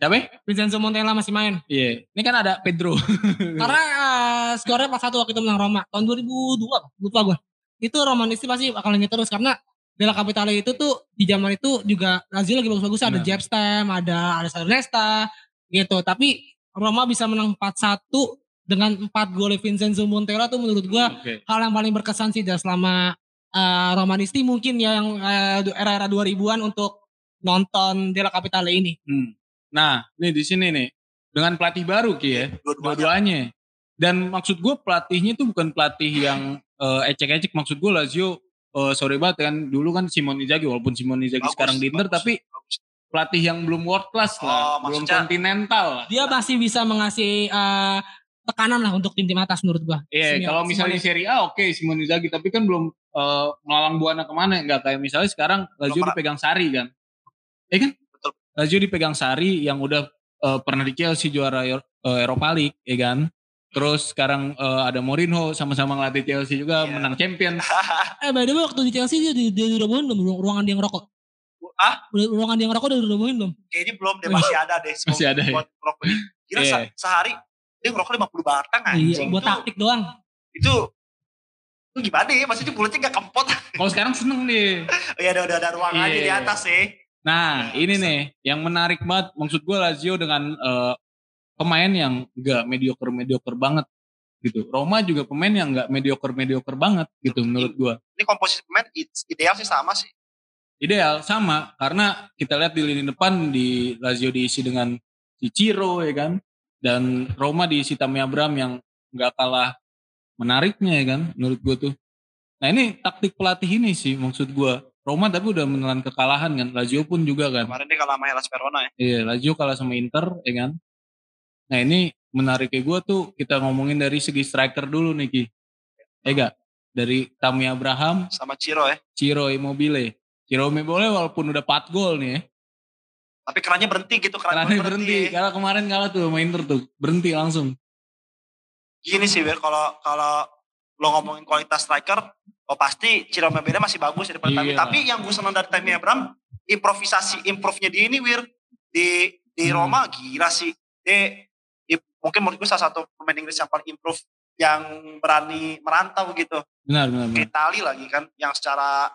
Siapa? Vincenzo Montella masih main. Iya. Ini kan ada Pedro. <laughs> Karena uh, skornya pas satu waktu itu menang Roma tahun 2002 apa? lupa gue. Itu Romanisti pasti bakal lanjut terus karena Della Capitale itu tuh di zaman itu juga Lazio lagi bagus-bagus ada Benar. Jeb Stem, ada ada Nesta gitu. Tapi Roma bisa menang 4-1 dengan 4 gol Vincenzo Montella tuh menurut gua Oke. hal yang paling berkesan sih dari selama uh, Romanisti mungkin ya yang uh, era-era 2000-an untuk nonton Della Capitale ini. Hmm. Nah, nih di sini nih dengan pelatih baru Ki ya. Dua-duanya. Dan maksud gue pelatihnya itu bukan pelatih yang eh, ecek-ecek. Maksud gue Lazio eh, sorry banget kan dulu kan Simon Inzaghi walaupun Simon Inzaghi Bagus, sekarang di Inter bagus, tapi bagus. pelatih yang belum world class Oh, lah, belum maksudnya- kontinental lah. Dia masih bisa mengasih uh, tekanan lah untuk tim-tim atas menurut gua. Iya, Simone- kalau misalnya Simone. Serie A oke Simon Inzaghi tapi kan belum eh, melalang buana ke mana nggak kayak misalnya sekarang Lazio dipegang Sari kan, Iya kan? Betul. Lazio dipegang Sari yang udah eh, pernah di Chelsea juara eh, Europa League, ya kan? Terus sekarang eh, ada Mourinho sama-sama ngelatih Chelsea juga Iya. menang champion. <laughs> Eh by the way waktu di Chelsea dia, dia, dia udah bohong belum ruang- ruangan dia ngerokok? Ah? Udah, ruangan dia ngerokok udah udah belum? Kayaknya belum deh masih <laughs> ada deh. Masih ada ya? Gila Iya. se- sehari dia ngerokok 50 batang Iya, anjing. buat itu, taktik doang. itu itu gimana ya? Maksudnya mulutnya gak kempot. <laughs> Kalau sekarang seneng deh. ya ada, udah ada ruang aja Iya. di atas ya. Nah, Ya, ini bisa. nih yang menarik banget. Maksud gue Lazio dengan eh, pemain yang enggak mediocre mediocre banget gitu. Roma juga pemain yang enggak mediocre mediocre banget gitu menurut gue. Ini komposisi pemain ideal sih sama sih. Ideal sama karena kita lihat di lini depan di Lazio diisi dengan si Ciro ya kan dan Roma diisi Tammy Abraham yang nggak kalah menariknya ya kan menurut gue tuh. Nah ini taktik pelatih ini sih maksud gue. Roma tapi udah menelan kekalahan kan. Lazio pun juga kan. Kemarin dia kalah sama Hellas Verona ya. Iya, Lazio kalah sama Inter, ya kan? Nah ini menariknya gue tuh kita ngomongin dari segi striker dulu nih Ki. Ya gak? Dari Tammy Abraham, Sama Ciro ya. Ciro Immobile. Ciro Immobile walaupun udah 4 gol nih ya. Tapi kerannya berhenti gitu. Kerannya Karena berhenti. berhenti. Karena kemarin kalah tuh sama Inter tuh. Berhenti langsung. Gini sih Wir, kalau kalau lo ngomongin kualitas striker, oh pasti Ciro Immobile masih bagus ya daripada Tammy. Iya. Tapi yang gue senang dari Tammy Abraham, improvisasi improve-nya dia ini Wir di di Hmm. Roma gila sih. Dia, dia- mungkin menurut gue salah satu pemain Inggris yang paling improve yang berani merantau gitu Benar, benar, benar. Itali lagi kan yang secara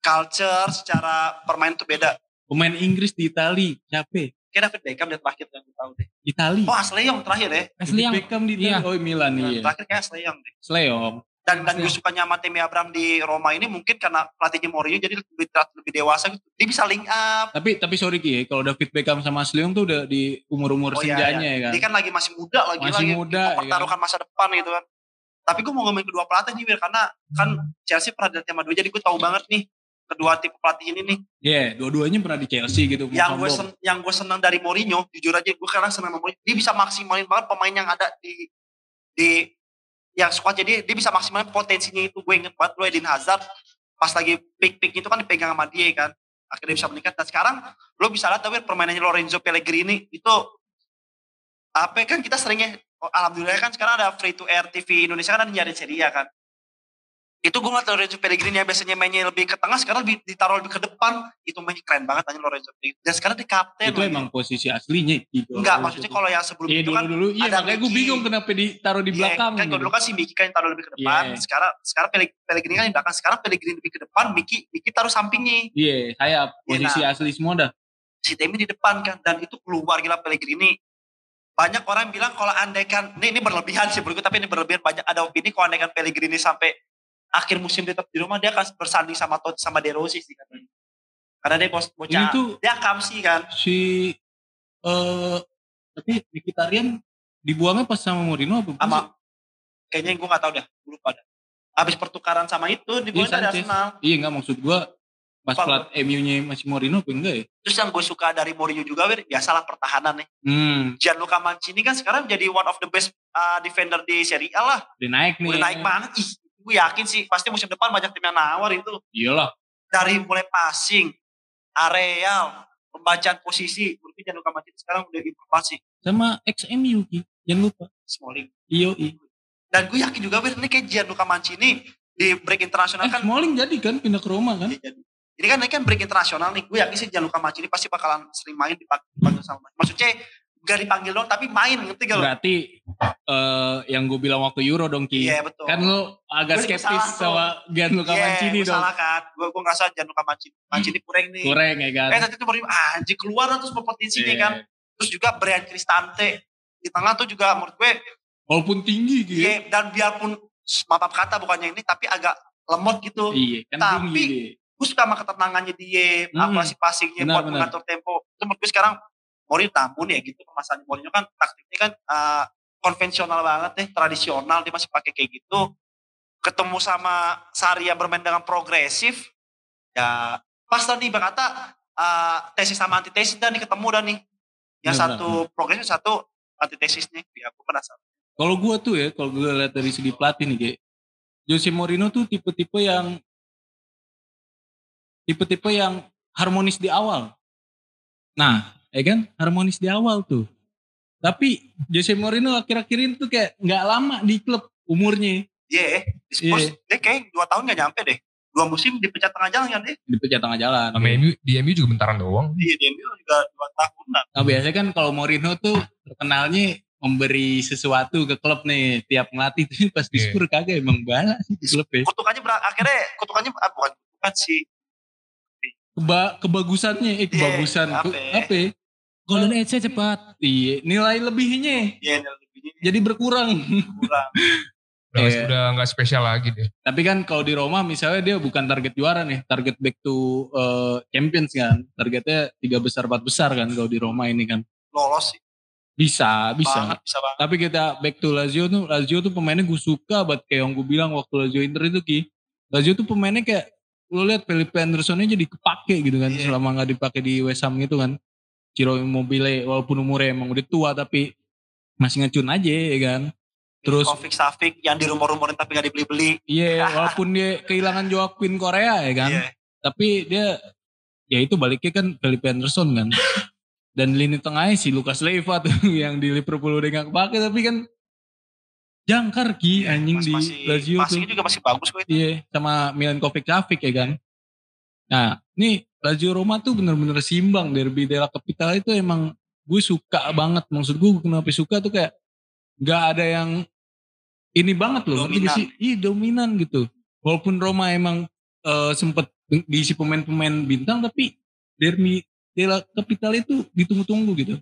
culture secara permain itu beda Pemain Inggris di Itali, siapa? kayak David Beckham dia terakhir yang tahu deh Itali. oh Ashley Young terakhir ya Asli yang Beckham di Itali. Iya. Oh, Milan iya. terakhir kayak Ashley Young deh Sleom. dan dan gue sukanya sama Temi Abraham di Roma ini mungkin karena pelatihnya Mourinho jadi lebih lebih dewasa gitu dia bisa link up Tapi tapi sorry Ki, ya, kalau David Beckham sama Sleom tuh udah di umur-umur Oh, iya, senjanya ya kan. dia kan lagi masih muda lagi Masih lagi muda, mempertaruhkan masa depan gitu kan tapi gue mau ngomongin kedua pelatih nih karena kan Chelsea pernah dilatih sama dua jadi gue tahu banget nih kedua tipe pelatih ini nih. Iya, dua-duanya pernah di Chelsea gitu. yang gue sen, yang gue senang dari Mourinho jujur aja gue sekarang senang sama Mourinho. Dia bisa maksimalin banget pemain yang ada di di yang squad. Jadi dia bisa maksimalin potensinya itu. Gue inget banget lo Eden Hazard pas lagi pick-pick itu kan dipegang sama dia kan. Akhirnya bisa meningkat. Dan sekarang lo bisa lihat tapi permainannya Lorenzo Pellegrini itu apa kan kita seringnya oh, alhamdulillah kan sekarang ada free to air TV Indonesia kan ada nyari Serie A kan itu gue ngeliat Lorenzo Pellegrini yang biasanya mainnya lebih ke tengah sekarang lebih ditaruh lebih ke depan itu mainnya keren banget aja Lorenzo Pellegrini dan sekarang di kapten itu emang posisi aslinya gitu. enggak maksudnya kalau yang sebelum Iya itu dulu kan dulu iya ada makanya gue bingung kenapa ditaruh di Iya, belakang. kan gitu. dulu kan si Miki kan yang taruh lebih ke depan Iya. sekarang sekarang Pelleg- Pellegrini kan di belakang sekarang Pellegrini lebih ke depan Miki Miki taruh sampingnya Iya, sayap Iya, posisi asli semua dah. si Temi di depan kan dan itu keluar gila Pellegrini banyak orang bilang kalau andaikan ini, ini berlebihan sih menurut gue tapi ini berlebihan banyak ada opini kalau andaikan Pellegrini sampai akhir musim tetap di rumah dia akan bersanding sama Totti sama De Rossi sih katanya. Karena dia bos bocah tuh dia kamsi kan. si eh tapi Mkhitaryan dibuangnya pas sama Mourinho apa? sama. kayaknya gue nggak tahu dah gue lupa dah. Habis pertukaran sama itu di Iya, dari. Arsenal. Iya enggak maksud gue pas plat MU-nya masih Mourinho apa enggak ya? terus yang gue suka dari Mourinho juga Wir, biasalah pertahanan nih. Hmm, Gianluca Mancini kan sekarang jadi one of the best uh, defender di Serie A lah. Udah naik nih. udah naik banget. Ih gue yakin sih pasti musim depan banyak tim yang nawar itu Iyalah. dari mulai passing areal pembacaan posisi berarti Gianluca Mancini sekarang udah improvisasi Sama ex-MU Ki. Jangan lupa. Smalling Iyo, dan gue yakin juga Wir, ini kayak Gianluca Mancini di break internasional Eh, kan Smalling jadi kan pindah ke Roma kan? Iya, jadi. Ini kan ini kan break internasional nih. Gue yakin sih Gianluca Mancini pasti bakalan sering main dipanggil, dipanggil sama. Maksudnya gak dipanggil dong, tapi main ngerti gak lo? Berarti eh yang gue bilang waktu Euro dong Ki. Iya betul. Kan lo agak juga skeptis sama Gianluca Iya, Mancini gue dong. salah kan. Gue gue ngerasa Gianluca Mancini. Mancini kurang nih. Kurang ya kan? Eh tadi itu baru ah, anjing keluar terus berpotensinya Iya. kan. Terus juga Brian Cristante di tengah tuh juga menurut gue Walaupun tinggi gitu. iya dan biarpun maaf kata bukannya ini tapi agak lemot gitu. Iya, kan Tapi, tinggi. Gue suka sama ketenangannya dia, Hmm. apa sih passingnya Benar, buat benar. mengatur tempo. Itu menurut gue sekarang Mourinho namun ya gitu permasalahan Mourinho kan taktiknya kan eh, konvensional banget deh, tradisional dia masih pakai kayak gitu. Ketemu sama Sari yang bermain dengan progresif, ya pas tadi Bang Atta eh, tesis sama antitesis dan nih ketemu dan nih. Yang Benar, satu progresif, satu antitesisnya. Ya aku penasaran. Kalau gue tuh ya, kalau gue lihat dari segi pelatih nih, Ge, Jose Mourinho tuh tipe-tipe yang tipe-tipe yang harmonis di awal. Nah, ya kan, harmonis di awal tuh. Tapi Jose Mourinho akhir-akhir ini tuh kayak nggak lama di klub umurnya Iya, di Spurs Iya. dia kayak dua tahun gak nyampe deh. Dua musim dipecat tengah jalan kan dia. dipecat tengah jalan. Sama MU, di MU juga bentaran doang. Iya, di MU juga dua tahun lah. Nah, biasanya kan kalau Mourinho tuh terkenalnya memberi sesuatu ke klub nih tiap ngelatih tuh <laughs> pas di Iya. Spurs kagak emang bala sih di klub ya. Kutukannya akhirnya kutukannya ah, bukan kutukan sih. Keba kebagusannya, eh kebagusan, apa Ke- ya? apa? Golden Age-nya cepat. Iya, nilai lebihnya Iya, yang lebihnya jadi berkurang. kurang. <laughs> Udah, Iya. udah nggak spesial lagi deh. Tapi kan kalau di Roma misalnya dia bukan target juara nih, target back to eh, Champions kan. Targetnya tiga besar empat besar kan kalau di Roma ini kan. Lolos sih. Bisa, bisa. Banget, bisa banget. Tapi kita back to Lazio tuh, Lazio tuh pemainnya gue suka banget kayak yang gue bilang waktu Lazio Inter itu Ki. Lazio tuh pemainnya kayak lu lihat Felipe Andersonnya jadi kepake gitu kan Iya. selama nggak dipakai di West Ham gitu kan. Ciro Immobile walaupun umurnya emang udah tua tapi masih ngecun aja ya kan. Terus Kovic Safik yang di rumor-rumorin tapi gak dibeli-beli. iya <laughs> walaupun dia kehilangan Joaquin Korea ya kan. Iya. Tapi dia ya itu baliknya kan Felipe Anderson kan. <laughs> Dan lini tengahnya si Lucas Leiva tuh <laughs> yang di Liverpool udah gak kepake tapi kan jangkar ki anjing di Masih, Lazio tuh. passingnya juga masih bagus kok itu. Iya, sama Milankovic Savic ya kan. Nah, ini Lazio Roma tuh bener-bener simbang derby della Capitale itu emang gue suka banget. Maksud gue kenapa suka tuh kayak nggak ada yang ini banget loh, Dominan. sih? Iya dominan gitu. Walaupun Roma emang eh, sempet diisi pemain-pemain bintang, tapi derby della Capitale itu ditunggu-tunggu gitu.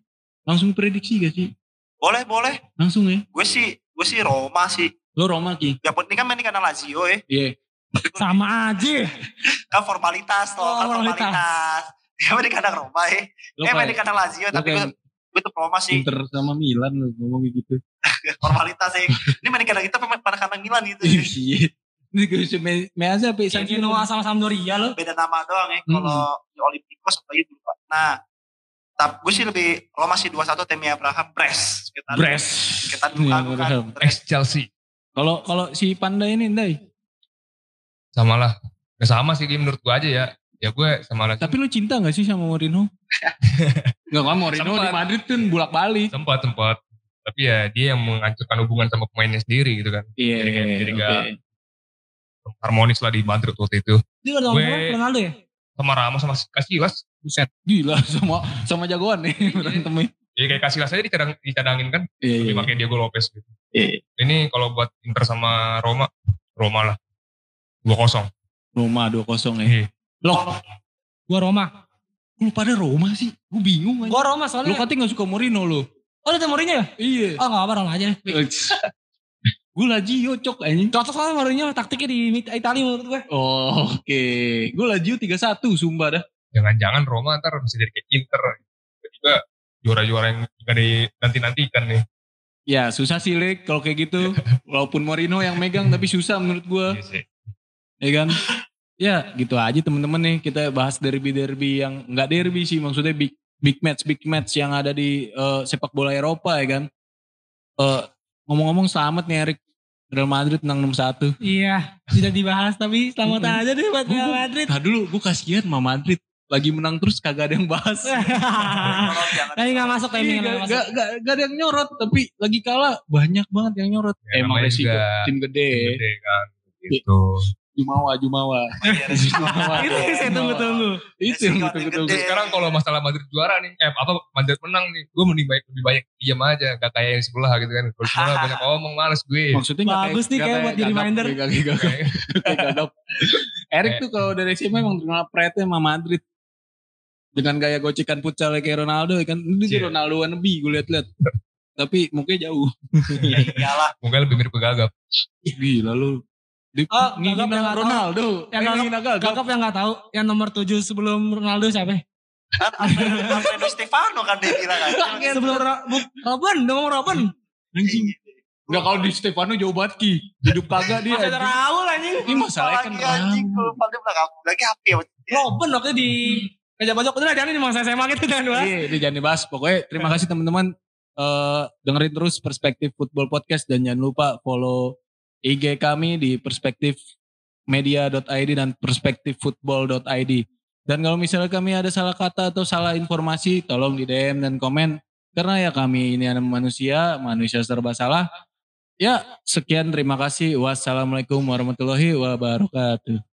Langsung prediksi gak sih? Boleh, boleh. Langsung ya. Gue sih, gue sih Roma sih. Lo Roma Ki. Yang penting kan main di kandang Lazio ya. Iya. Sama aja. Kan formalitas toh, Oh, kan formalitas. formalitas. Dia main di kandang Roma ya. Eh main di kandang Lazio, tapi gue, tuh Roma sih. Inter sama Milan lo ngomong gitu. <laughs> Formalitas sih. Ini main di kandang kita pemain pada kandang Milan gitu. ya. Iya. Ini gue bisa me me aja apa San Genoa sama Sampdoria lo. Beda nama doang ya. Hmm. Kalau di Olympiakos dulu Pak. Nah, tapi gue sih lebih Roma sih 2-1 Temi Abraham Brest. Kita Brest. Kita dulu kan. Ex Chelsea. Kalau kalau si Panda ini Ndai. Sama lah. Gak sama sih dia menurut gue aja ya. Ya gue sama lah. Tapi lu cinta gak sih sama Mourinho? <laughs> Enggak kan Mourinho Sempat. di Madrid kan bolak balik. Sempat, sempat. Tapi ya dia yang menghancurkan hubungan sama pemainnya sendiri gitu kan. Iya. Jadi kayak- jadi oke. nggak- Harmonis lah di Madrid waktu itu. Dia udah Gue- ngomong Ronaldo ya? Sama Ramos sama Casillas. Buset, gila <laughs> sama sama jagoan nih berantemnya. Ya kayak Casillas aja dicadang, dicadangin kan. Iya, Lebih pakai Diego Lopez gitu. Iya. Ini kalau buat Inter sama Roma, Roma lah. 2-0. Roma 2-0 ya. Iya. Loh, Gua Roma. lu pada Roma sih? Gue bingung aja. Gua Roma Lu soalnya. katanya gak suka Mourinho lu. Oh lu Mourinho ya? Iya. Oh gak apa Roma aja. gue Lazio <laughs> cok anjing. Cocok soalnya Mourinho taktiknya di Italia menurut gue. Oh, oke. Gue Lazio 3-1 sumpah dah. Jangan-jangan Roma ntar bisa jadi kayak Inter. Tiba-tiba juara-juara yang gak dinanti-nantikan nih. Ya susah sih Lek kalau kayak gitu. <laughs> Walaupun Mourinho yang megang tapi susah menurut gue. Iya sih. Ya kan? Ya gitu aja temen-temen nih kita bahas derby-derby yang nggak derby sih maksudnya big big match big match yang ada di eh, sepak bola Eropa ya kan. Eh, ngomong-ngomong selamat nih Erik Real Madrid menang 6-1. Iya. Tidak dibahas tapi selamat aja deh buat Real Madrid. Nah dulu gue kasihan sama Madrid lagi menang terus kagak ada yang bahas. <laughs> Tapi gak masuk Iya, timing gak, gak masuk. gak, gak, gak ada yang nyorot tapi lagi kalah banyak banget yang nyorot. Ya, Emang resiko tim gede. Gede kan. Gitu. Jumawa, Jumawa. <laughs> Jumawa. <laughs> Itu yang saya tunggu-tunggu. Itu yang gede. Sekarang kalau masalah Madrid juara nih, eh apa Madrid menang nih, gue mending baik lebih banyak diam aja, gak kayak yang sebelah gitu kan. Kalau sebelah <laughs> banyak ngomong, males gue. Maksudnya nggak Bagus nih kayak buat di reminder. gagap. Erik tuh kalau dari SMA emang terkenal prete sama Madrid. Dengan gaya gocekan futsal kayak Ronaldo kan. Ini Iya. Ronaldo wannabe gue liat-liat. Tapi mukanya jauh. Ya iyalah. Mungkin lebih mirip ke Gagap. Gila lu. Di, Oh, ngingin Gagap yang nggak tahu. Ronaldo. Yang Eh, ngingin Gagap. Gagap yang gak tahu yang nomor 7 sebelum Ronaldo siapa? ya? Kan Alfredo Stefano kan dia bilang kan. Sebelum Ro- Bu- Robin, nomor Robin. Anjing. Enggak kalau di Stefano jauh banget Ki. Hidup kagak dia. Masih ada anjing. Raul anjing. Ini masalahnya kan Lagi anjing kalau pada belakang lagi apa ya? Robin waktu di Meja pojok udah jangan ini mangsa SMA gitu jangan bahas. Iya, ini jangan dibahas. Pokoknya terima kasih teman-teman. Eh dengerin terus Perspektif Football Podcast dan jangan lupa follow IG kami di perspektifmedia.id dan perspektiffootball.id. Dan kalau misalnya kami ada salah kata atau salah informasi, tolong di DM dan komen. Karena ya kami ini manusia, manusia serba salah. Ya, sekian terima kasih. Wassalamualaikum warahmatullahi wabarakatuh.